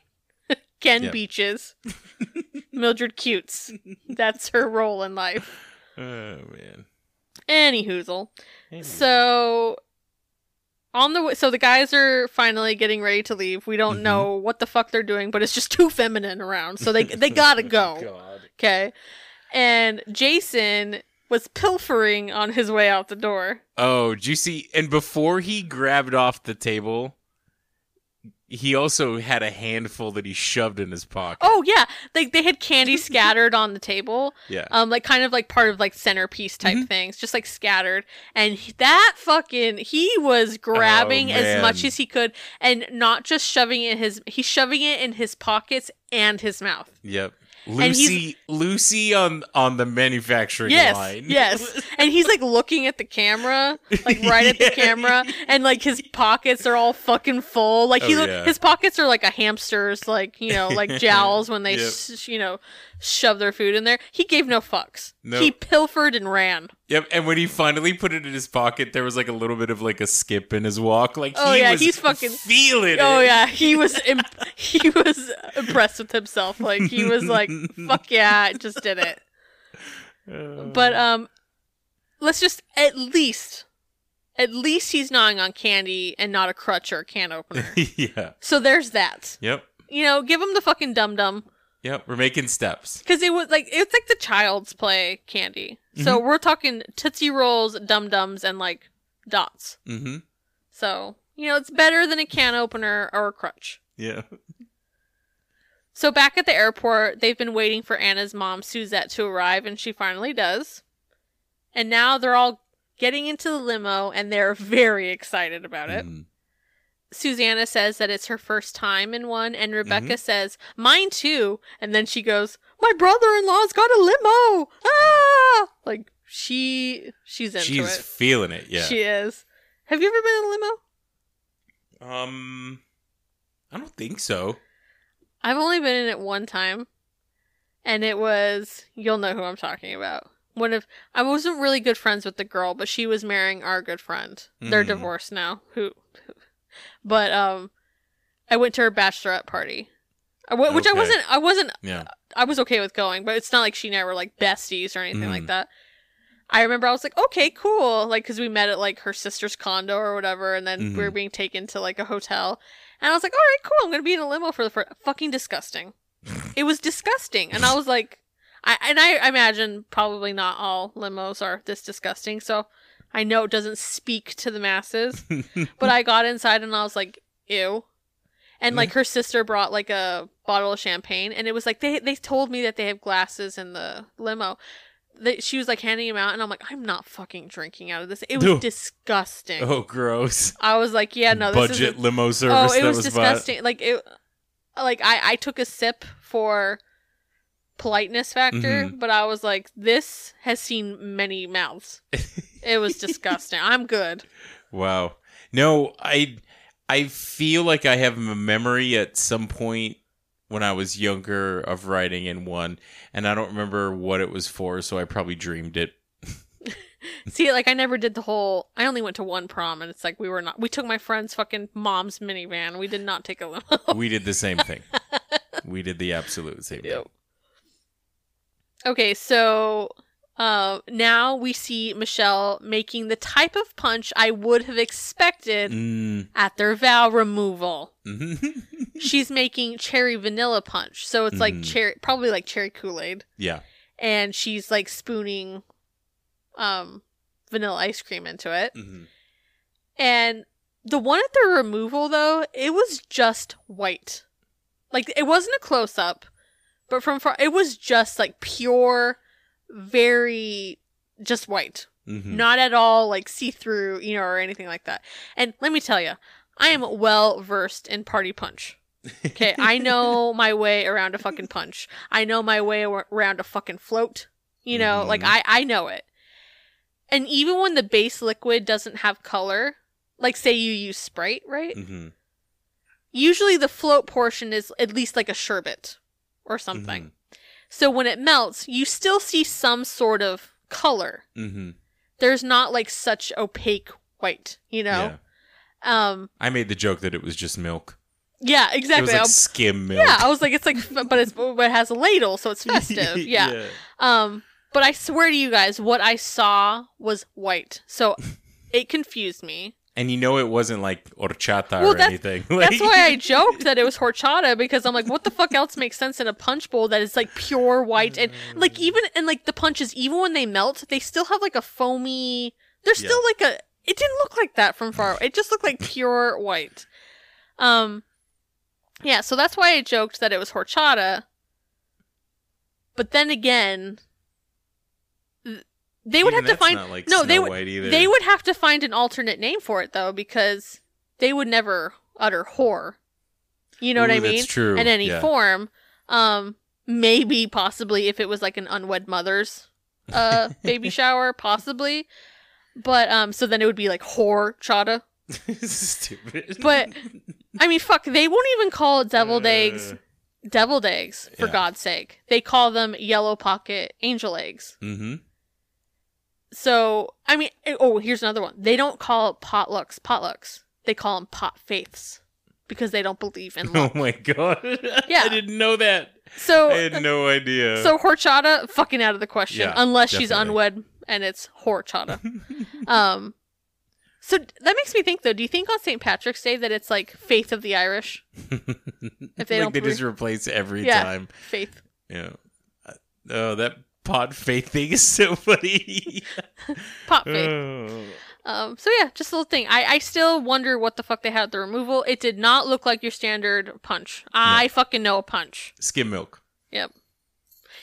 *laughs* Ken Yeah. beaches. *laughs* Mildred cutes. That's her role in life. oh man. Any hoozle. So on the way, so the guys are finally getting ready to leave. We don't Mhm. know what the fuck they're doing, but it's just *laughs* too feminine around. So they they gotta *laughs* go. Okay. And Jason was pilfering on his way out the door. Oh, did you see? And before he grabbed off the table, he also had a handful that he shoved in his pocket. Oh yeah, like they had candy *laughs* scattered on the table, yeah. um, like kind of like part of like centerpiece type Mhm. things, just like scattered. And that fucking he was grabbing as much Oh, as he could, and not just shoving it in his, he's shoving it in his pockets and his mouth. Yep. Lucy, Lucy on on the manufacturing Yes, line. yes. *laughs* And he's like looking at the camera, like right at the *laughs* camera, and like his pockets are all fucking full. Like he, Oh, yeah. his pockets are like a hamster's, like you know, like *laughs* jowls when they, Yep. sh- you know, shove their food in there. He gave no fucks. No. He pilfered and ran. Yep. And when he finally put it in his pocket, there was like a little bit of like a skip in his walk. Like Oh, he yeah, he's fucking- feeling Oh it. yeah, he was *laughs* imp- he was impressed with himself. Like he was like, "Fuck yeah, I just did it." But um, let's just at least, at least he's gnawing on candy and not a crutch or a can opener. *laughs* yeah. so there's that. Yep. You know, give him the fucking dum dum Yep. We're making steps. because it was like it's like the child's play candy. So we're talking tootsie rolls, dum dums, and like dots. Mm-hmm. So you know, it's better than a can opener or a crutch. Yeah. So back at the airport, they've been waiting for Anna's mom, Suzette, to arrive, and she finally does. And now they're all getting into the limo, and they're *laughs* very excited about it. Mhm. Susanna says that it's her first time in one, and Rebecca Mm-hmm. says, Mine too. And then she goes, My brother in law's got a limo. Ah! Like, she, she's into She's it. feeling it. Yeah. She is. Have you ever been in a limo? um, I don't think so. I've only been in it one time, and it was you'll know who I'm talking about. One of I wasn't really good friends with the girl, but she was marrying our good friend. They're Mhm. divorced now. Who? But um, I went to her bachelorette party, I w- which I wasn't. I wasn't. Yeah. I was okay with going, but it's not like she and I were like besties or anything like Mhm. that. I remember I was like, okay, cool, like because we met at like her sister's condo or whatever, and then we were Mhm. being taken to like a hotel, and I was like, all right, cool, I'm gonna be in a limo for the first. Fucking disgusting. *laughs* it was disgusting, and I was like, I and I imagine probably not all limos are this disgusting, so I know it doesn't speak to the masses, *laughs* but I got inside and I was like, ew. And like her sister brought like a bottle of champagne, and it was like they they told me that they have glasses in the limo. That she was like handing him out, and I'm like, I'm not fucking drinking out of this. It was No. disgusting. oh, gross. I was like, yeah, no, this Budget is limo service. oh, it that was, was disgusting. Like it, like I I took a sip for politeness factor, Mhm. but I was like, this has seen many mouths. *laughs* It was disgusting. I'm good. Wow. No, I I feel like I have a memory at some point when I was younger of writing in one, and I don't remember what it was for, so I probably dreamed it. *laughs* See, like I never did the whole. I only went to one prom, and it's like we were not. We took my friend's fucking mom's minivan. We did not take a limo. *laughs* We did the same thing. *laughs* we did the absolute same thing. Yep. Okay, so uh, now we see Michelle making the type of punch I would have expected Mm. at their vow removal. Mhm. *laughs* She's making cherry vanilla punch, so it's like Mhm. cherry, probably like cherry Kool Aid, yeah. and she's like spooning um vanilla ice cream into it. Mhm. And the one at the removal though, it was just white. Like it wasn't a close up, but from far it was just like pure very just white. Mhm. Not at all like see-through, you know, or anything like that. And let me tell you, I am well versed in party punch. Okay, I *laughs* know my way around a fucking punch. I know my way around a fucking float. You know, like Mhm. I I know it. And even when the base liquid doesn't have color, like say you use Sprite, right? Mhm. Usually the float portion is at least like a sherbet or something. So when it melts, you still see some sort of color. Mhm. There's not like such opaque white, you know? Yeah. Um I made the joke that it was just milk. yeah, It exactly. was like skim milk. yeah, I was like it's like but it's but it has a ladle so it's *laughs* festive. yeah. Um, but I swear to you guys, what I saw was white. So *laughs* it confused me. And you know it wasn't like horchata Well, or that's- anything. *laughs* That's why I joked that it was horchata because I'm like, what the fuck else makes sense in a punch bowl that is like pure white and like even and like the punches, even when they melt, they still have like a foamy. There's still like a. It didn't look like that from far. Away. It just looked like *laughs* pure white. Um, yeah. So that's why I joked that it was horchata. But then again, th- they would Even have to find like, no. They would White either. they would have to find an alternate name for it though because they would never utter whore. You know what I mean? that's true, In any yeah. form. Um maybe possibly if it was like an unwed mother's uh *laughs* baby shower, possibly. But um so then it would be like whore chata. *laughs* Stupid. But I mean fuck, they won't even call it deviled eggs Uh, deviled eggs, for yeah. God's sake. They call them yellow pocket angel eggs. Mm-hmm. So, I mean, oh, here's another one. They don't call it potlucks potlucks. They call them pot faiths because they don't believe in *laughs* Oh my god. *laughs* Yeah. I didn't know that. So, I had no idea. so horchata, fucking out of the question, Yeah, unless she's unwed and it's horchata. *laughs* um, so that makes me think though. Do you think on St. Patrick's Day that it's like faith of the Irish? if they like don't they just replace every Yeah. time. Faith. Yeah. Uh, Oh, that pot faith thing is *laughs* so funny. *laughs* Pot faith. Oh. Um, so yeah, just a little thing. I, I still wonder what the fuck they had at the removal. It did not look like your standard punch. I fucking know a punch. Skim milk. Yep.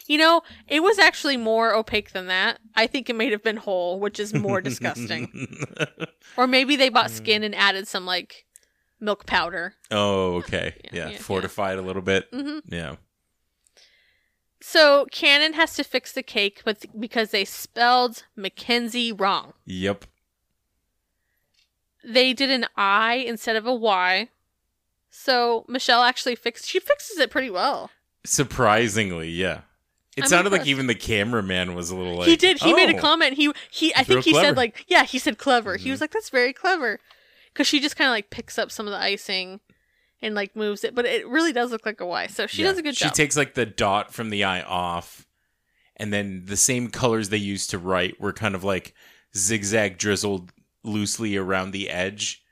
You know, it was actually more opaque than that. I think it may have been whole, which is more *laughs* disgusting. Or maybe they bought skin and added some like milk powder. Oh, okay. Yeah, Yeah, yeah, fortified a little bit. Mm-hmm. Yeah. So Cannon has to fix the cake, but because they spelled Mackenzie wrong, Yep. they did an I instead of a Y. So Michelle actually fixed. She fixes it pretty well. Surprisingly, yeah. It I'm sounded like even the cameraman was a little like he did. He made a "Oh." comment. He he. I think he clever. said like yeah. He said clever. He Mhm. was like that's very clever, because she just kind of like picks up some of the icing, and like moves it. But it really does look like a Y. So she Yeah. does a good She job. She takes like the dot from the eye off, and then the same colors they used to write were kind of like zigzag drizzled loosely around the edge.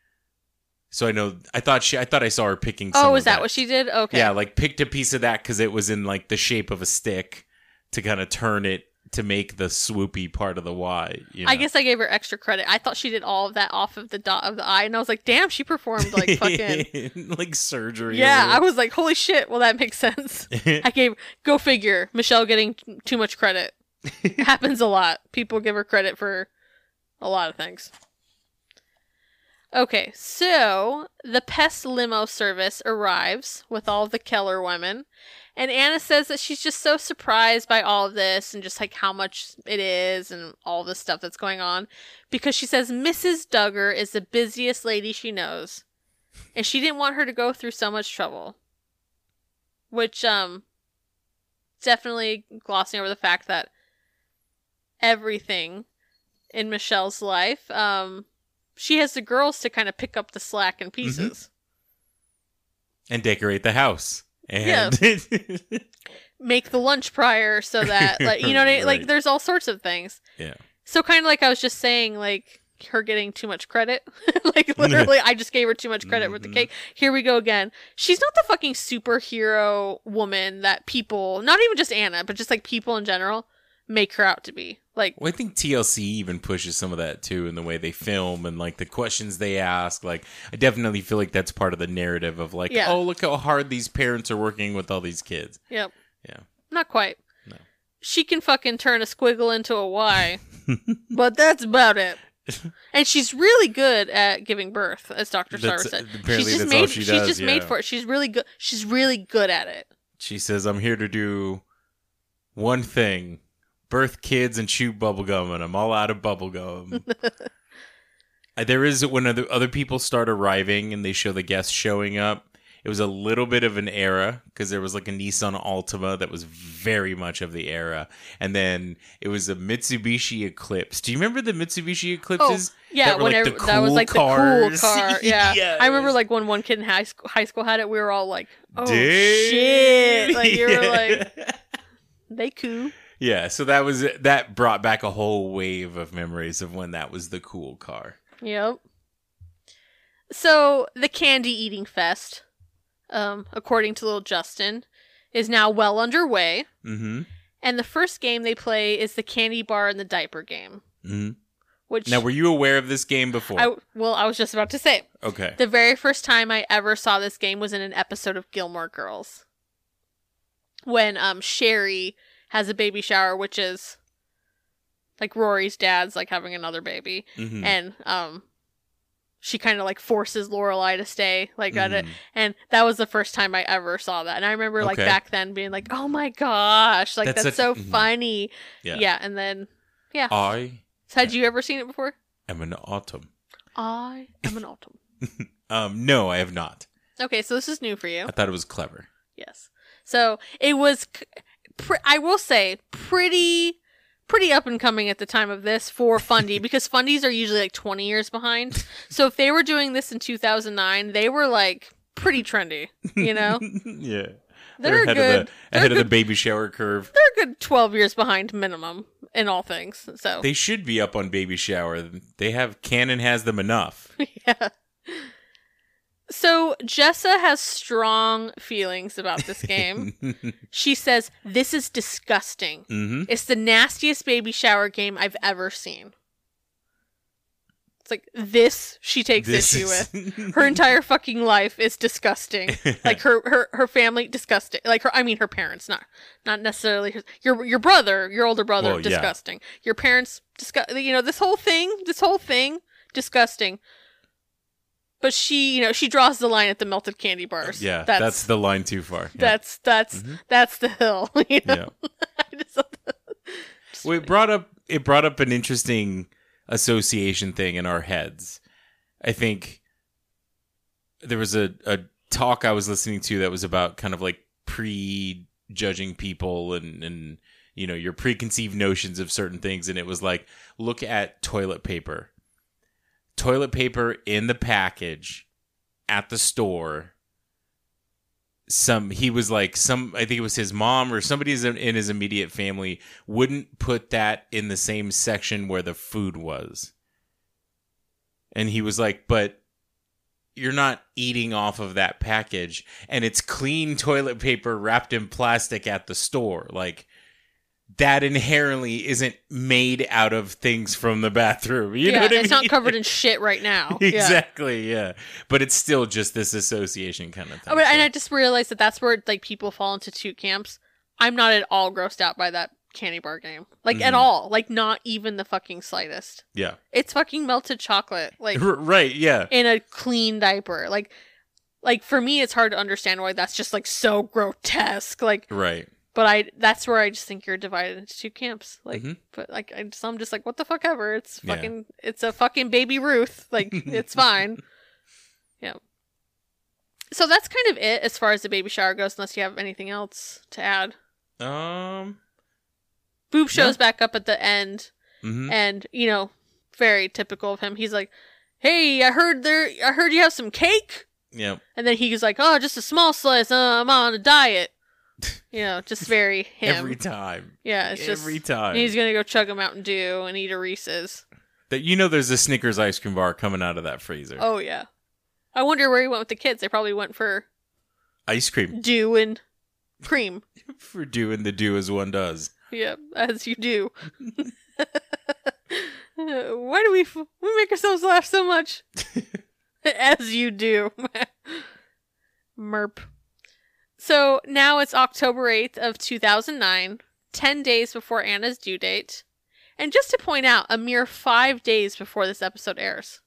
So I know I thought she I thought I saw her picking. Some oh, is that, what she did? Okay. Yeah, like picked a piece of that because it was in like the shape of a stick to kind of turn it to make the swoopy part of the Y. You I guess I gave her extra credit. I thought she did all of that off of the dot of the eye, and I was like, damn, she performed like *laughs* fucking. like surgery. Yeah, I was like, holy shit. Well, that makes sense. *laughs* I gave go figure Michelle getting t- too much credit. *laughs* Happens a lot. People give her credit for a lot of things. Okay, so the pest limo service arrives with all the Keller women, and Anna says that she's just so surprised by all of this and just like how much it is and all the stuff that's going on because she says Mrs. Duggar is the busiest lady she knows, and she didn't want her to go through so much trouble. Which um definitely glossing over the fact that everything in Michelle's life, um, she has the girls to kind of pick up the slack in pieces. and decorate the house. And *laughs* Make the lunch prior so that, like, you know, what I mean? like, there's all sorts of things. yeah. So, kind of like I was just saying, like, her getting too much credit. *laughs* like, *laughs* literally, I just gave her too much credit with the Mhm. cake. Here we go again. She's not the fucking superhero woman that people, not even just Anna, but just like people in general, make her out to be. Like, Well, I think TLC even pushes some of that too in the way they film and like the questions they ask. Like, I definitely feel like that's part of the narrative of like, Yeah. oh, look how hard these parents are working with all these kids. yep. Yeah. Not quite. No. She can fucking turn a squiggle into a Y, *laughs* but that's about it. *laughs* And she's really good at giving birth, as Dr. Sarver said. apparently she's just that's made all she she's does, just made for it. She's really good she's really good at it. She says, I'm here to do one thing birth kids and chew bubblegum, and I'm all out of bubblegum. *laughs* There is when other, other people start arriving and they show the guests showing up. It was a little bit of an era because there was like a Nissan Altima that was very much of the era, and then it was a Mitsubishi Eclipse. Do you remember the Mitsubishi Eclipses? Oh, yeah, that were, like, whenever the that was cool like cars? the cool car. Yeah. Yes. *laughs* I remember like when one kid in high school, high school had it, we were all like, "Oh Dude. shit!" Like you were *laughs* like, "They cool." Yeah, so that was that brought back a whole wave of memories of when that was the cool car. Yep. So the candy eating fest, um, according to little Justin, is now well underway. Mm-hmm. And the first game they play is the candy bar and the diaper game, mm-hmm. which Now, were you aware of this game before? I well, I was just about to say. okay. The very first time I ever saw this game was in an episode of Gilmore Girls. When um Sherry has a baby shower, which is like Rory's dad's like having another baby, Mhm. and um she kind of like forces Lorelai to stay like at it, Mhm. and that was the first time I ever saw that, and I remember like Okay. back then being like, oh my gosh, like That's that's, such- so mhm. funny, Yeah. yeah, and then yeah. I so had you ever seen it before? I'm an autumn. I am an autumn. *laughs* Um, no, I have not. Okay, so this is new for you. I thought it was clever. Yes. So it was, c- pr- I will say, pretty, pretty up and coming at the time of this for Fundy *laughs* because Fundies are usually like 20 years behind. So if they were doing this in 2009, they were like pretty trendy, you know? *laughs* yeah. They're ahead good. of the they're ahead of the baby shower curve. They're a good 12 years behind minimum in all things. So They should be up on baby shower. They have canon has them enough. *laughs* yeah. So Jessa has strong feelings about this game. *laughs* she says, This is disgusting. hmm It's the nastiest baby shower game I've ever seen. It's like this she takes issue with. *laughs* Her entire fucking life is disgusting. *laughs* Like her her her family disgusting. Like her I mean her parents, not not necessarily her, your your brother, your older brother Well, yeah. disgusting. Your parents disgust you know this whole thing, this whole thing disgusting. But she, you know, she draws the line at the melted candy bars. Yeah, that's, that's the line too far. Yeah. that's that's mm-hmm. that's the hill. *laughs* You know? yeah. *laughs* Well, it brought up it brought up an interesting association thing in our heads. I think there was a, a talk I was listening to that was about kind of like prejudging people and and you know your preconceived notions of certain things and it was like look at toilet paper. Toilet paper in the package at the store. Some he was like some i think it was his mom or somebody in his immediate family wouldn't put that in the same section where the food was. And he was like but you're not eating off of that package. And it's clean toilet paper wrapped in plastic at the store. Like that inherently isn't made out of things from the bathroom you know what I mean? it's not covered in *laughs* shit right now. Exactly yeah but it's still just this association kind of thing Oh, but, and I just realized that that's where like people fall into two camps. I'm not at all grossed out by that candy bar game, like at Mhm. all, like not even the fucking slightest. yeah It's fucking melted chocolate, like R- right yeah in a clean diaper. Like, like for me, it's hard to understand why that's just like so grotesque. Like, right but I that's where I just think you're divided into two camps. Like, Mhm. but like I just, I'm just like, what the fuck ever. It's Yeah. fucking, it's a fucking baby Ruth. Like, *laughs* it's fine. Yeah. So that's kind of it as far as the baby shower goes, unless you have anything else to add. Um. Boob shows Yeah. back up at the end, mhm. and you know, very typical of him. He's like, "Hey, I heard there, I heard you have some cake," Yep. and then he's like, "Oh, just a small slice. Uh, I'm on a diet." *laughs* You know, just very him. Every time. yeah, it's just Every time. He's gonna go chug a Mountain Dew and eat a Reese's. That you know, there's a Snickers ice cream bar coming out of that freezer. Oh yeah. I wonder where he went with the kids. They probably went for Ice cream dew and cream. *laughs* for doing the do as one does. Yep, as you do. *laughs* Why do we f- we make ourselves laugh so much? as you do. Merp. So now it's October 8th of 2009, 10 days before Anna's due date. And just to point out, a mere 5 days before this episode airs.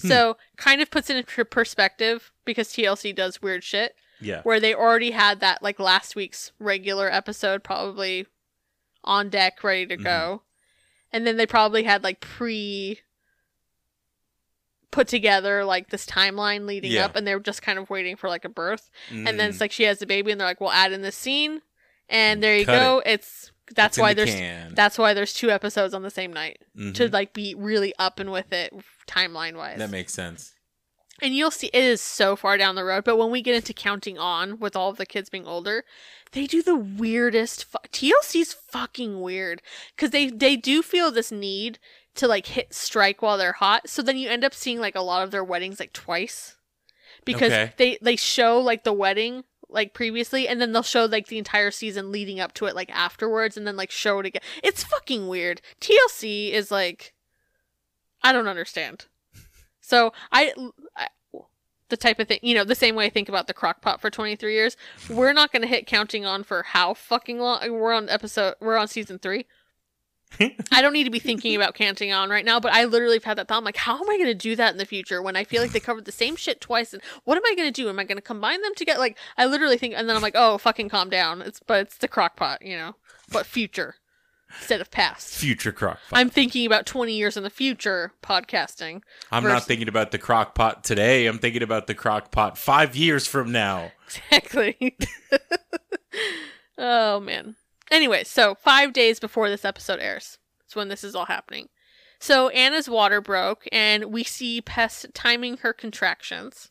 Hmm. So, kind of puts it into perspective because TLC does weird shit Yeah. where they already had that like last week's regular episode probably on deck ready to mm-hmm. go and then they probably had like pre put together like this timeline leading Yeah. up and they're just kind of waiting for like a birth and then Mm. it's like she has the baby and they're like we'll add in this scene and there you Cut go it's that's It's why the there's can. that's why there's two episodes on the same night Mhm. to like be really up and with it timeline wise that makes sense. and you'll see it is so far down the road but when we get into counting on with all of the kids being older they do the weirdest fu- tlc's fucking weird because they they do feel this need to like hit strike while they're hot so then you end up seeing like a lot of their weddings like twice because Okay. they they show like the wedding like previously and then they'll show like the entire season leading up to it like afterwards and then like show it again it's fucking weird tlc is like i don't understand so I, I the type of thing, you know, the same way I think about the crock pot for 23 years, we're not going to hit counting on for how fucking long. We're on episode, we're on season three. I don't need to be thinking about counting on right now, but I literally have had that thought. I'm like, how am I going to do that in the future when I feel like they covered the same shit twice? And what am I going to do? Am I going to combine them together? Like, I literally think, and then I'm like, oh, fucking calm down. It's, but it's the crock pot, you know, but future instead of past. Future crock pot. I'm thinking about 20 years in the future podcasting. I'm versus- not thinking about the crock pot today. I'm thinking about the crock pot five years from now. *laughs* Exactly. *laughs* oh man. Anyway, so five days before this episode airs, it's when this is all happening. So Anna's water broke, and we see Pest timing her contractions.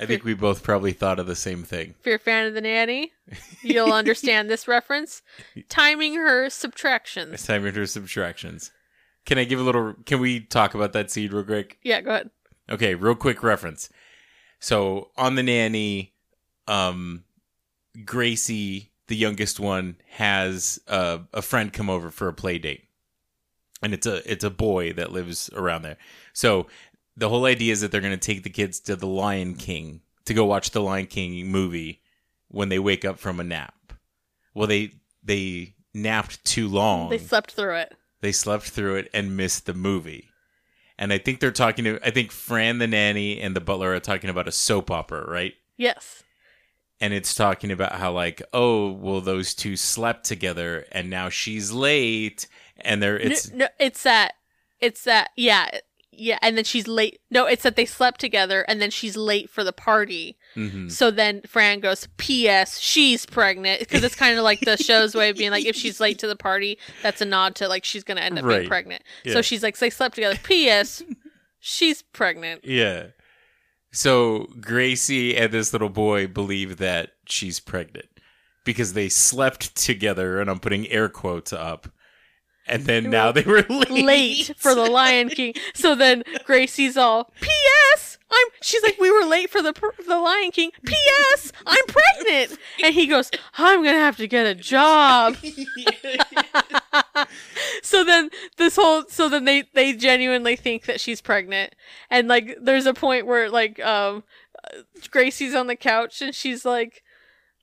I think we both probably thought of the same thing. If you're a fan of the nanny, *laughs* you'll understand this reference. Timing her subtractions. It's time for subtractions. Can I give a little? Can we talk about that seed real quick? Yeah, go ahead. Okay, real quick reference. So on the nanny, um, Gracie, the youngest one, has uh, a friend come over for a play date, and it's a it's a boy that lives around there. So the whole idea is that they're going to take the kids to the Lion King to go watch the Lion King movie when they wake up from a nap. Well, they they napped too long They slept through it. they slept through it and missed the movie. and I think they're talking to. I think Fran the nanny and the butler are talking about a soap opera, right? Yes. And it's talking about how like oh well those two slept together and now she's late and they're it's no, no, it's that. It's that. Yeah. Yeah. And then she's late. No, it's that they slept together and then she's late for the party. Mhm. So then Fran goes, P.S. She's pregnant. Because it's kind of like the show's way of being like, if she's late to the party, that's a nod to like she's going to end up Right. being pregnant. Yeah. So she's like, they slept together. P.S. She's pregnant. yeah so gracie and this little boy believe that she's pregnant because they slept together and i'm putting air quotes up and then now they were *laughs* late, late for the Lion King. So then Gracie's all, P.S. I'm. She's like, we were late for the per- the Lion King. P.S. I'm pregnant. And he goes, I'm gonna have to get a job. *laughs* *laughs* so then this whole, so then they they genuinely think that she's pregnant, and like there's a point where like um Gracie's on the couch and she's like.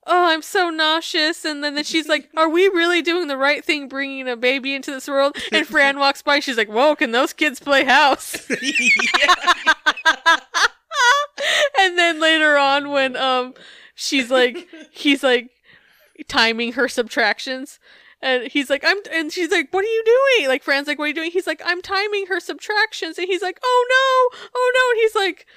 Oh, I'm so nauseous. And then, then she's like, Are we really doing the right thing bringing a baby into this world? And Fran *laughs* walks by. She's like, Whoa, can those kids play house? *laughs* *laughs* and then later on, when um, she's like, he's like timing her subtractions. And he's like, I'm, and she's like, what are you doing? Like, Fran's like, what are you doing? He's like, I'm timing her subtractions. And he's like, oh no, oh no. And he's like,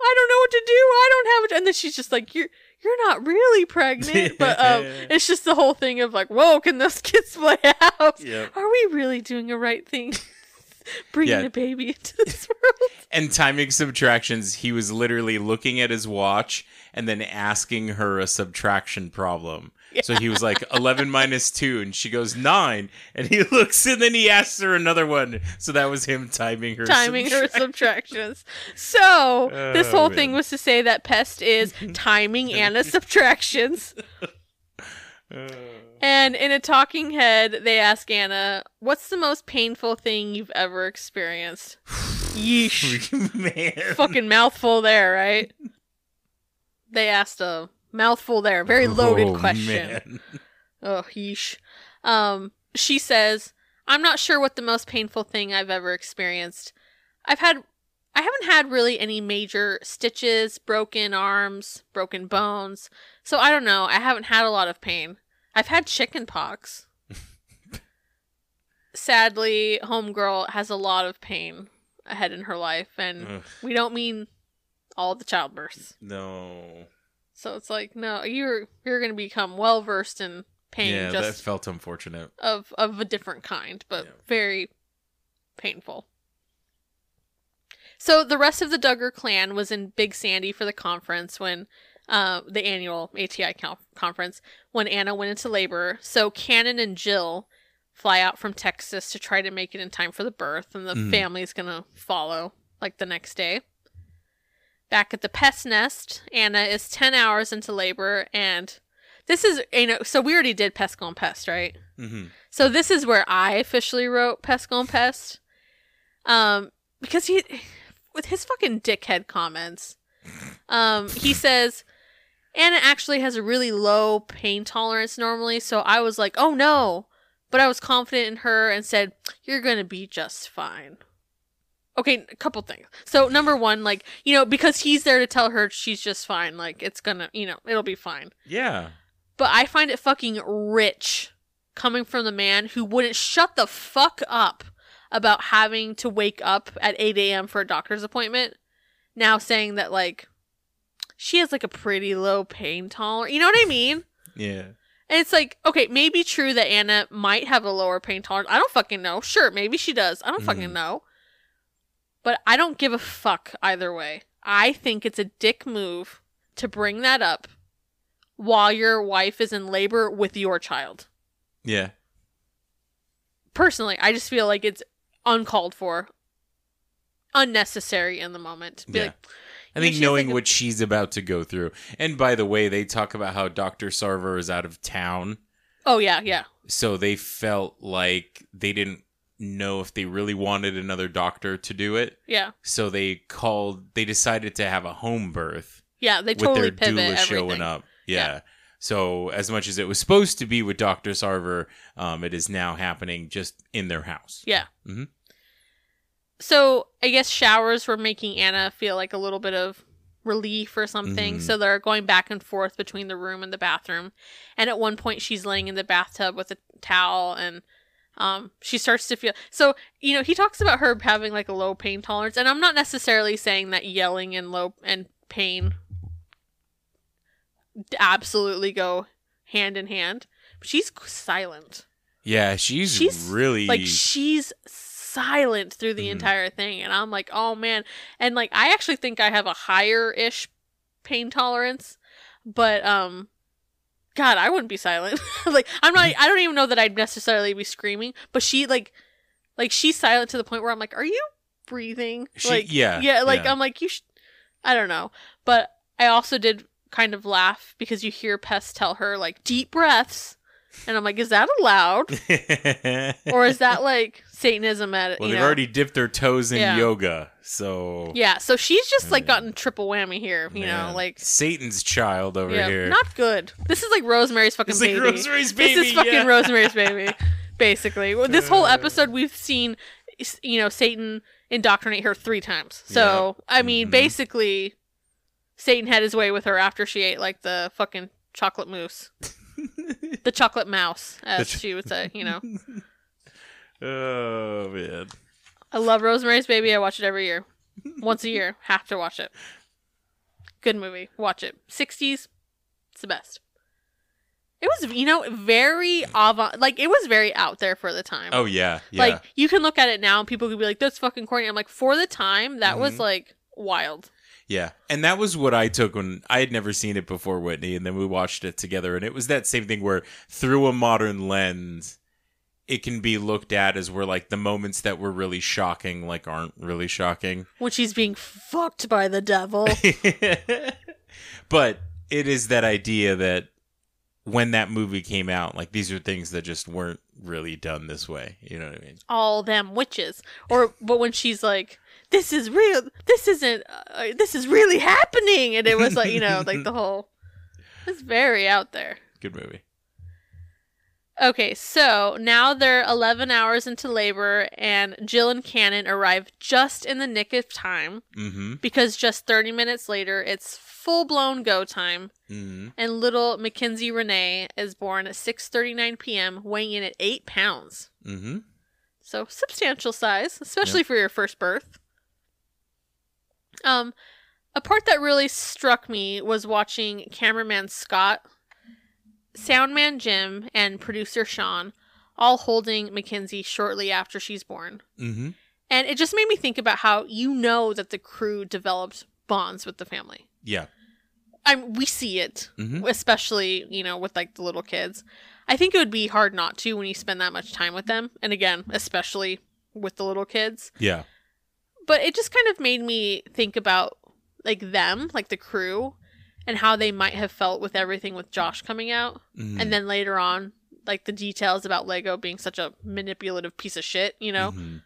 I don't know what to do. I don't have it. And then she's just like, you're, you're not really pregnant. *laughs* But um, it's just the whole thing of like, whoa, can those *laughs* kids play out? Yep. Are we really doing the right thing? *laughs* Bringing Yeah. a baby into this world. and timing subtractions he was literally looking at his watch and then asking her a subtraction problem *laughs* so he was like 11 minus 2 and she goes 9 and he *laughs* looks and then he asks her another one so that was him timing her timing her subtractions. So this Oh, whole man. thing was to say that pest is *laughs* timing Anna's subtractions. Uh. And in a talking head, they ask Anna, "What's the most painful thing you've ever experienced?" *sighs* Yeesh, man fucking mouthful there, right? They asked a mouthful there, very *laughs* loaded Oh, question. man. Oh, yeesh. Um, she says, I'm not sure what the most painful thing I've ever experienced. I've had, I haven't had really any major stitches, broken arms, broken bones. So I don't know. I haven't had a lot of pain. I've had chicken pox. *laughs* Sadly, Homegirl has a lot of pain ahead in her life, and Ugh. we don't mean all the childbirths. no So it's like, no, you're you're gonna become well versed in pain yeah that just felt unfortunate of of a different kind, but Yeah. very painful. So the rest of the Duggar clan was in Big Sandy for the conference when uh, the annual ATI con- conference when Anna went into labor. So Cannon and Jill fly out from Texas to try to make it in time for the birth, and the Mm. family's gonna follow like the next day. Back at the pest nest, Anna is ten hours into labor, and this is you know so we already did pest on pest, right? hmm So this is where I officially wrote Pest Gone Pest. Um, because he, with his fucking dickhead comments, um, he *laughs* says, Anna actually has a really low pain tolerance normally, so I was like, oh no. But I was confident in her and said, you're gonna be just fine. Okay, a couple things. So number one, like, you know, because he's there to tell her she's just fine, like, it's gonna, you know, it'll be fine. yeah But I find it fucking rich coming from the man who wouldn't shut the fuck up about having to wake up at 8 a.m. for a doctor's appointment. Now saying that, like, she has like a pretty low pain tolerance. You know what I mean? *laughs* yeah And it's like, okay, maybe true that Anna might have a lower pain tolerance. I don't fucking know. Sure, maybe she does. I don't fucking Mhm. know. But I don't give a fuck either way. I think it's a dick move to bring that up while your wife is in labor with your child. yeah Personally, I just feel like it's uncalled for, unnecessary in the moment. Be Yeah. like, I think knowing like what she's about to go through. And by the way, they talk about how Dr. Sarver is out of town. oh yeah, yeah, So they felt like they didn't know if they really wanted another doctor to do it. yeah, So they called, they decided to have a home birth yeah. They with totally their pivot doula everything. showing up. Yeah. Yeah. So as much as it was supposed to be with Dr. Sarver, um, it is now happening just in their house. Yeah. Mhm. so I guess showers were making Anna feel like a little bit of relief or something. Mhm. So they're going back and forth between the room and the bathroom. And at one point, she's laying in the bathtub with a towel and um, she starts to feel so you know he talks about her having like a low pain tolerance and i'm not necessarily saying that yelling and low and pain absolutely go hand in hand but she's silent Yeah, she's, she's really like she's silent through the Mhm. entire thing and i'm like oh man and like i actually think i have a higher ish pain tolerance but um god i wouldn't be silent *laughs* like i'm not i don't even know that i'd necessarily be screaming but she like like she's silent to the point where i'm like are you breathing She- like yeah, yeah like yeah. i'm like you sh- i don't know but i also did kind of laugh because you hear pest tell her like deep breaths and i'm like is that allowed *laughs* or is that like Satanism at it? well, they've know? already dipped their toes in Yeah. yoga, so Yeah, so she's just like gotten triple whammy here, you know, like Satan's child over yeah, here. not good. This is like Rosemary's fucking like baby. Rosemary's baby. This is fucking yeah. Rosemary's baby, *laughs* basically. This whole Uh. episode we've seen, you know, Satan indoctrinate her three times. So I mean, Mhm. basically, Satan had his way with her after she ate like the fucking chocolate mousse, *laughs* the chocolate mouse, as ch- she would say. You know, *laughs* oh man. I love Rosemary's Baby. I watch it every year. *laughs* Once a year. Have to watch it. Good movie. Watch it. 60s. It's the best. It was, you know, very avant like it was very out there for the time. Oh yeah, yeah. Like you can look at it now and people could be like, That's fucking corny. I'm like, for the time, that was Mhm. like wild. Yeah, and that was what I took when I had never seen it before, Whitney, and then we watched it together, and it was that same thing where through a modern lens, it can be looked at as where like the moments that were really shocking, like aren't really shocking. When she's being fucked by the devil. *laughs* but it is that idea that when that movie came out, like these are things that just weren't really done this way. You know what I mean? all them witches or but when she's like this is real this isn't uh, this is really happening and it was like you know like the whole it's very out there Good movie. Okay so now they're 11 hours into labor and jill and cannon arrive just in the nick of time Mm-hmm. because just 30 minutes later it's full-blown go time Mm-hmm. and little mackenzie renee is born at 6.39 p.m weighing in at 8 pounds Mm-hmm. So substantial size, especially for your first birth. Um, a part that really struck me was watching cameraman Scott, soundman Jim, and producer Sean all holding Mackenzie shortly after she's born. Mm-hmm. And it just made me think about how you know that the crew developed bonds with the family. Yeah. I we see it, Mhm. especially you know with like the little kids. I think it would be hard not to when you spend that much time with them, and again, especially with the little kids. Yeah. But it just kind of made me think about like them, like the crew, and how they might have felt with everything with Josh coming out, Mhm. and then later on, like the details about Lego being such a manipulative piece of shit. You know, Mhm.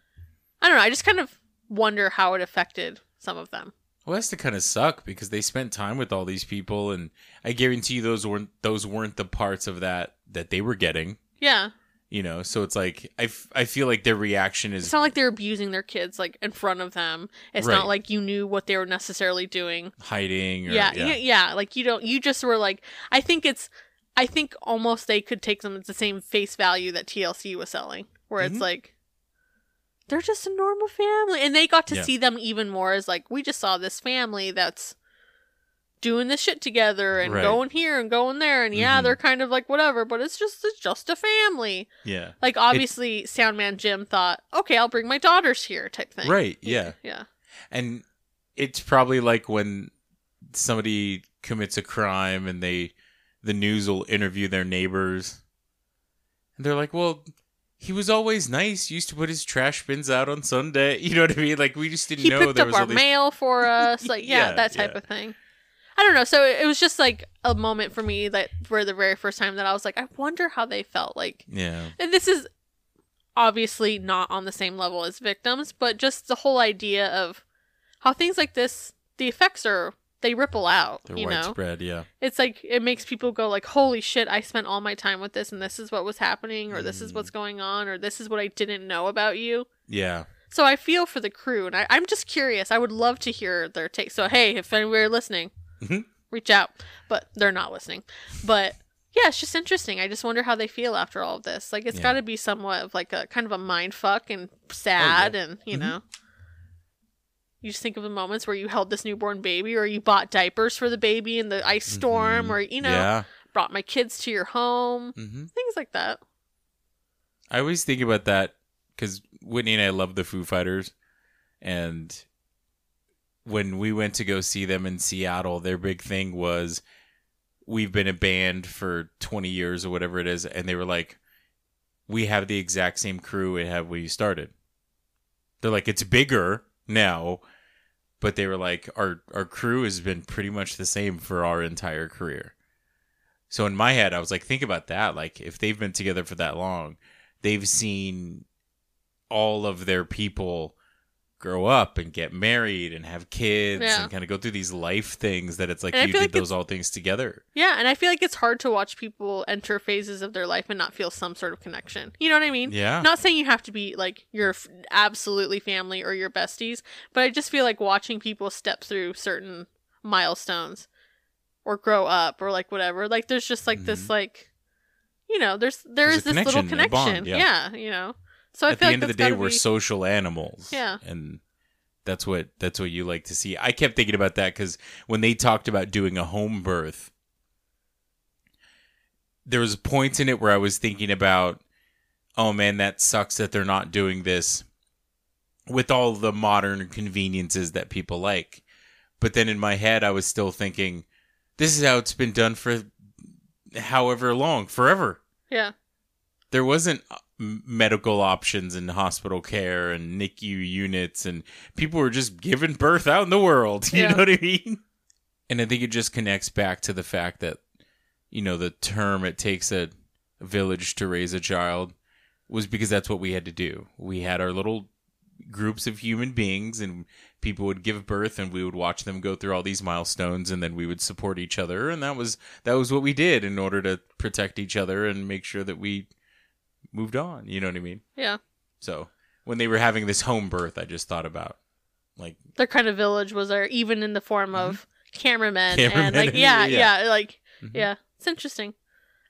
I don't know. I just kind of wonder how it affected some of them. Well, that's to kind of suck because they spent time with all these people, and I guarantee you those weren't those weren't the parts of that that they were getting. Yeah, You know, so it's like I, f- I feel like their reaction is it's not like they're abusing their kids like in front of them. It's Right. not like you knew what they were necessarily doing. hiding. Or, yeah, yeah, yeah, yeah. Like you don't. You just were like. I think it's. I think almost they could take them at the same face value that TLC was selling, where Mhm. it's like. They're just a normal family, and they got to Yeah. see them even more as like we just saw this family that's doing this shit together and Right. going here and going there, and yeah, Mhm. they're kind of like whatever, but it's just it's just a family. yeah. Like obviously, Soundman Jim thought, okay, I'll bring my daughters here, type thing. Right, yeah. yeah. And it's probably like when somebody commits a crime and they the news will interview their neighbors. And they're like, "Well, he was always nice. Used to put his trash bins out on Sunday. *laughs* You know what I mean? Like we just didn't he know picked there up was our these mail for us like *laughs* yeah, Yeah, that type yeah. of thing i don't know so it was just like a moment for me that for the very first time that i was like i wonder how they felt like Yeah. and this is obviously not on the same level as victims but just the whole idea of how things like this the effects are they ripple out They're you know widespread, yeah. it's like it makes people go like holy shit i spent all my time with this and this is what was happening or this is Mm. what's going on or this is what i didn't know about you Yeah. So I feel for the crew, and I, I'm just curious. I would love to hear their take. So hey, if anywhere listening, Mhm. reach out. But they're not listening. But yeah, it's just interesting. I just wonder how they feel after all of this. Like it's Yeah. got to be somewhat of like a kind of a mind fuck and sad, and you Mhm. know. You just think of the moments where you held this newborn baby, or you bought diapers for the baby in the ice storm, Mhm. or you know, Yeah. brought my kids to your home, hmm things like that. I always think about that because Whitney and I love the Foo Fighters, and when we went to go see them in Seattle, their big thing was we've been a band for 20 years or whatever it is, and they were like, we have the exact same crew we have you started. They're like, it's bigger now, but they were like, our our crew has been pretty much the same for our entire career. So in my head, I was like, think about that. Like, if they've been together for that long, they've seen all of their people grow up and get married and have kids Yeah. and kind of go through these life things that it's like And you did like those all things together. Yeah, and I feel like it's hard to watch people enter phases of their life and not feel some sort of connection. You know what I mean? Yeah. Not saying you have to be like your f- absolutely family or your besties, but I just feel like watching people step through certain milestones or grow up or like whatever. Like there's just like this like you know, there's there Mm-hmm. There's is this little connection, bond, yeah. yeah. you know. So I At feel the like end of the day, we're be- social animals. Yeah. And that's what that's what you like to see. I kept thinking about that because when they talked about doing a home birth, there was points in it where I was thinking about, oh man, that sucks that they're not doing this with all the modern conveniences that people like. But then in my head, I was still thinking, this is how it's been done for however long, forever Yeah. there wasn't medical options and hospital care and NICU units, and people were just giving birth out in the world. *laughs* You Yeah. know what I mean? And I think it just connects back to the fact that, you know, the term it takes a village to raise a child was because that's what we had to do. We had our little groups of human beings and people would give birth and we would watch them go through all these milestones and then we would support each other and that was that was what we did in order to protect each other and make sure that we moved on you know what i mean Yeah. so when they were having this home birth i just thought about like Their kind of village was there even in the form of cameramen, Mm-hmm. Cameramen and like *laughs* yeah, yeah. yeah, like Mhm. yeah. It's interesting.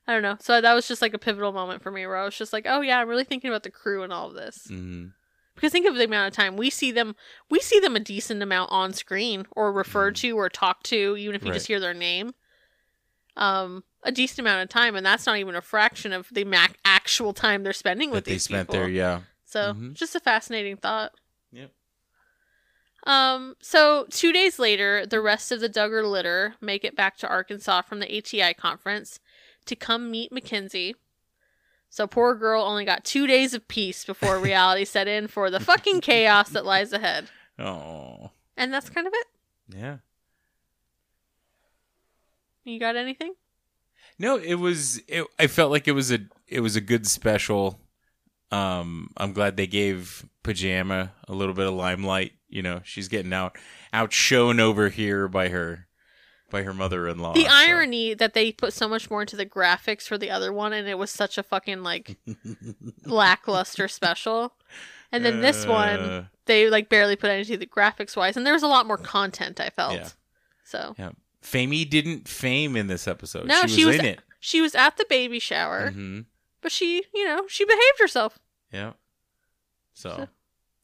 I don't know. So that was just like a pivotal moment for me where I was just like, oh yeah, I'm really thinking about the crew and all of this. mhm. Because think of the amount of time we see them, we see them a decent amount on screen or referred to or talked to, even if you just Mm-hmm. Hear their name. Um, a decent amount of time, and that's not even a fraction of the mac- actual time they're spending with that they these spent people. there yeah So Mhm. just a fascinating thought. Yep. Um, so two days later, the rest of the Duggar litter make it back to Arkansas from the ATI conference to come meet Mackenzie. So poor girl only got two days of peace before *laughs* reality set in for the fucking chaos that lies ahead. *laughs* oh And that's kind of it. yeah You got anything? No, it was. It, I felt like it was a. It was a good special. Um, I'm glad they gave Pajama a little bit of limelight. You know, she's getting out outshone over here by her, by her mother-in-law. the so- irony that they put so much more into the graphics for the other one, and it was such a fucking like *laughs* lackluster special. And then this one, Uh, they like barely put anything to the graphics wise, and there was a lot more content. I felt Yeah. so. yeah, Famey didn't fame in this episode. No, she was, she was in it. She was at the baby shower, hmm but she, you know, she behaved herself. Yeah. So So-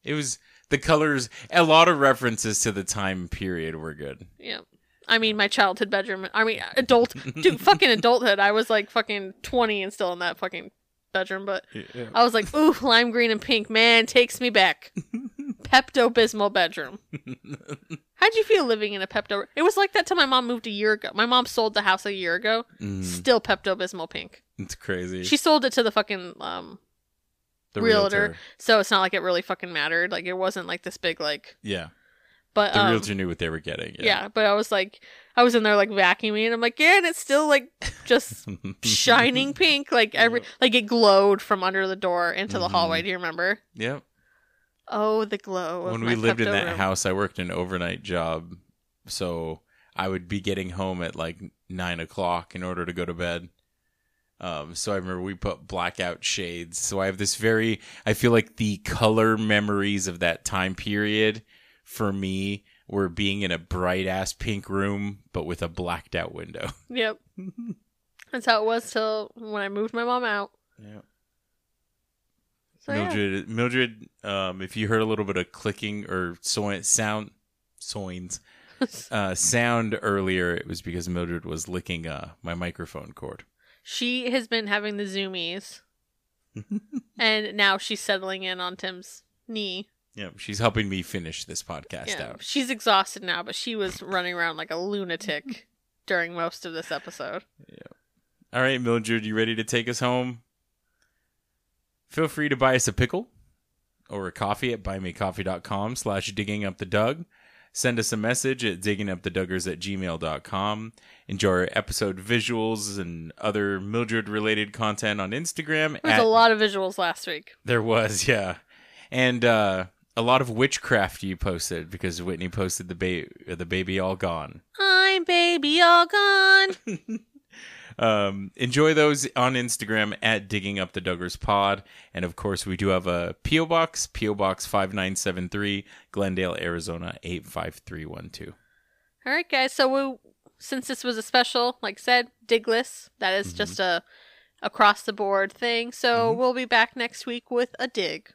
it was the colors. A lot of references to the time period were good. Yeah. I mean, my childhood bedroom. I mean, adult, dude, fucking adulthood. I was like fucking 20 and still in that fucking bedroom, but I was like, ooh, lime green and pink, man, takes me back. *laughs* Pepto Bismol bedroom. *laughs* How'd you feel living in a Pepto? It was like that till my mom moved a year ago. My mom sold the house a year ago. Mhm. Still Pepto Bismol pink. It's crazy. She sold it to the fucking um the realtor, so it's not like it really fucking mattered. Like it wasn't like this big like. Yeah. But The um, realtor knew what they were getting. yeah. but I was like, I was in there like vacuuming, and I'm like, yeah, and it's still like just *laughs* shining pink, like every like it glowed from under the door into the Mhm. hallway. Do you remember? Yep. Oh, the glow. Of When we lived in that room. house, I worked an overnight job, so I would be getting home at like nine o'clock in order to go to bed. Um, so I remember we put blackout shades. So I have this very, I feel like the color memories of that time period for me were being in a bright ass pink room, but with a blacked out window. Yep. *laughs* That's how it was till when I moved my mom out. Yeah. So yeah. Mildred, Mildred, um, if you heard a little bit of clicking or so- sound, soins, *laughs* uh, sound earlier, it was because Mildred was licking uh, my microphone cord. She has been having the zoomies. *laughs* and now she's settling in on Tim's knee. Yeah, she's helping me finish this podcast Yeah. out. She's exhausted now, but she was running around like a lunatic during most of this episode. Yeah. All right, Mildred, you ready to take us home? Feel free to buy us a pickle or a coffee at buymeacoffee.com slash digging up the Doug. Send us a message at digginguptheduggars at gmail.com. Enjoy our episode visuals and other Mildred related content on Instagram. There was at- a lot of visuals last week. There was, yeah. And uh, a lot of witchcraft you posted because Whitney posted the, ba- the baby all gone. I'm baby all gone. *laughs* Um, enjoy those on Instagram at Digging Up the Duggars Pod, and of course we do have a PO box, PO Box five nine seven three, Glendale, Arizona eight five three one two. All right, guys. So we, since this was a special, like I said, digless. That is just a across the board thing. So we'll be back next week with a dig.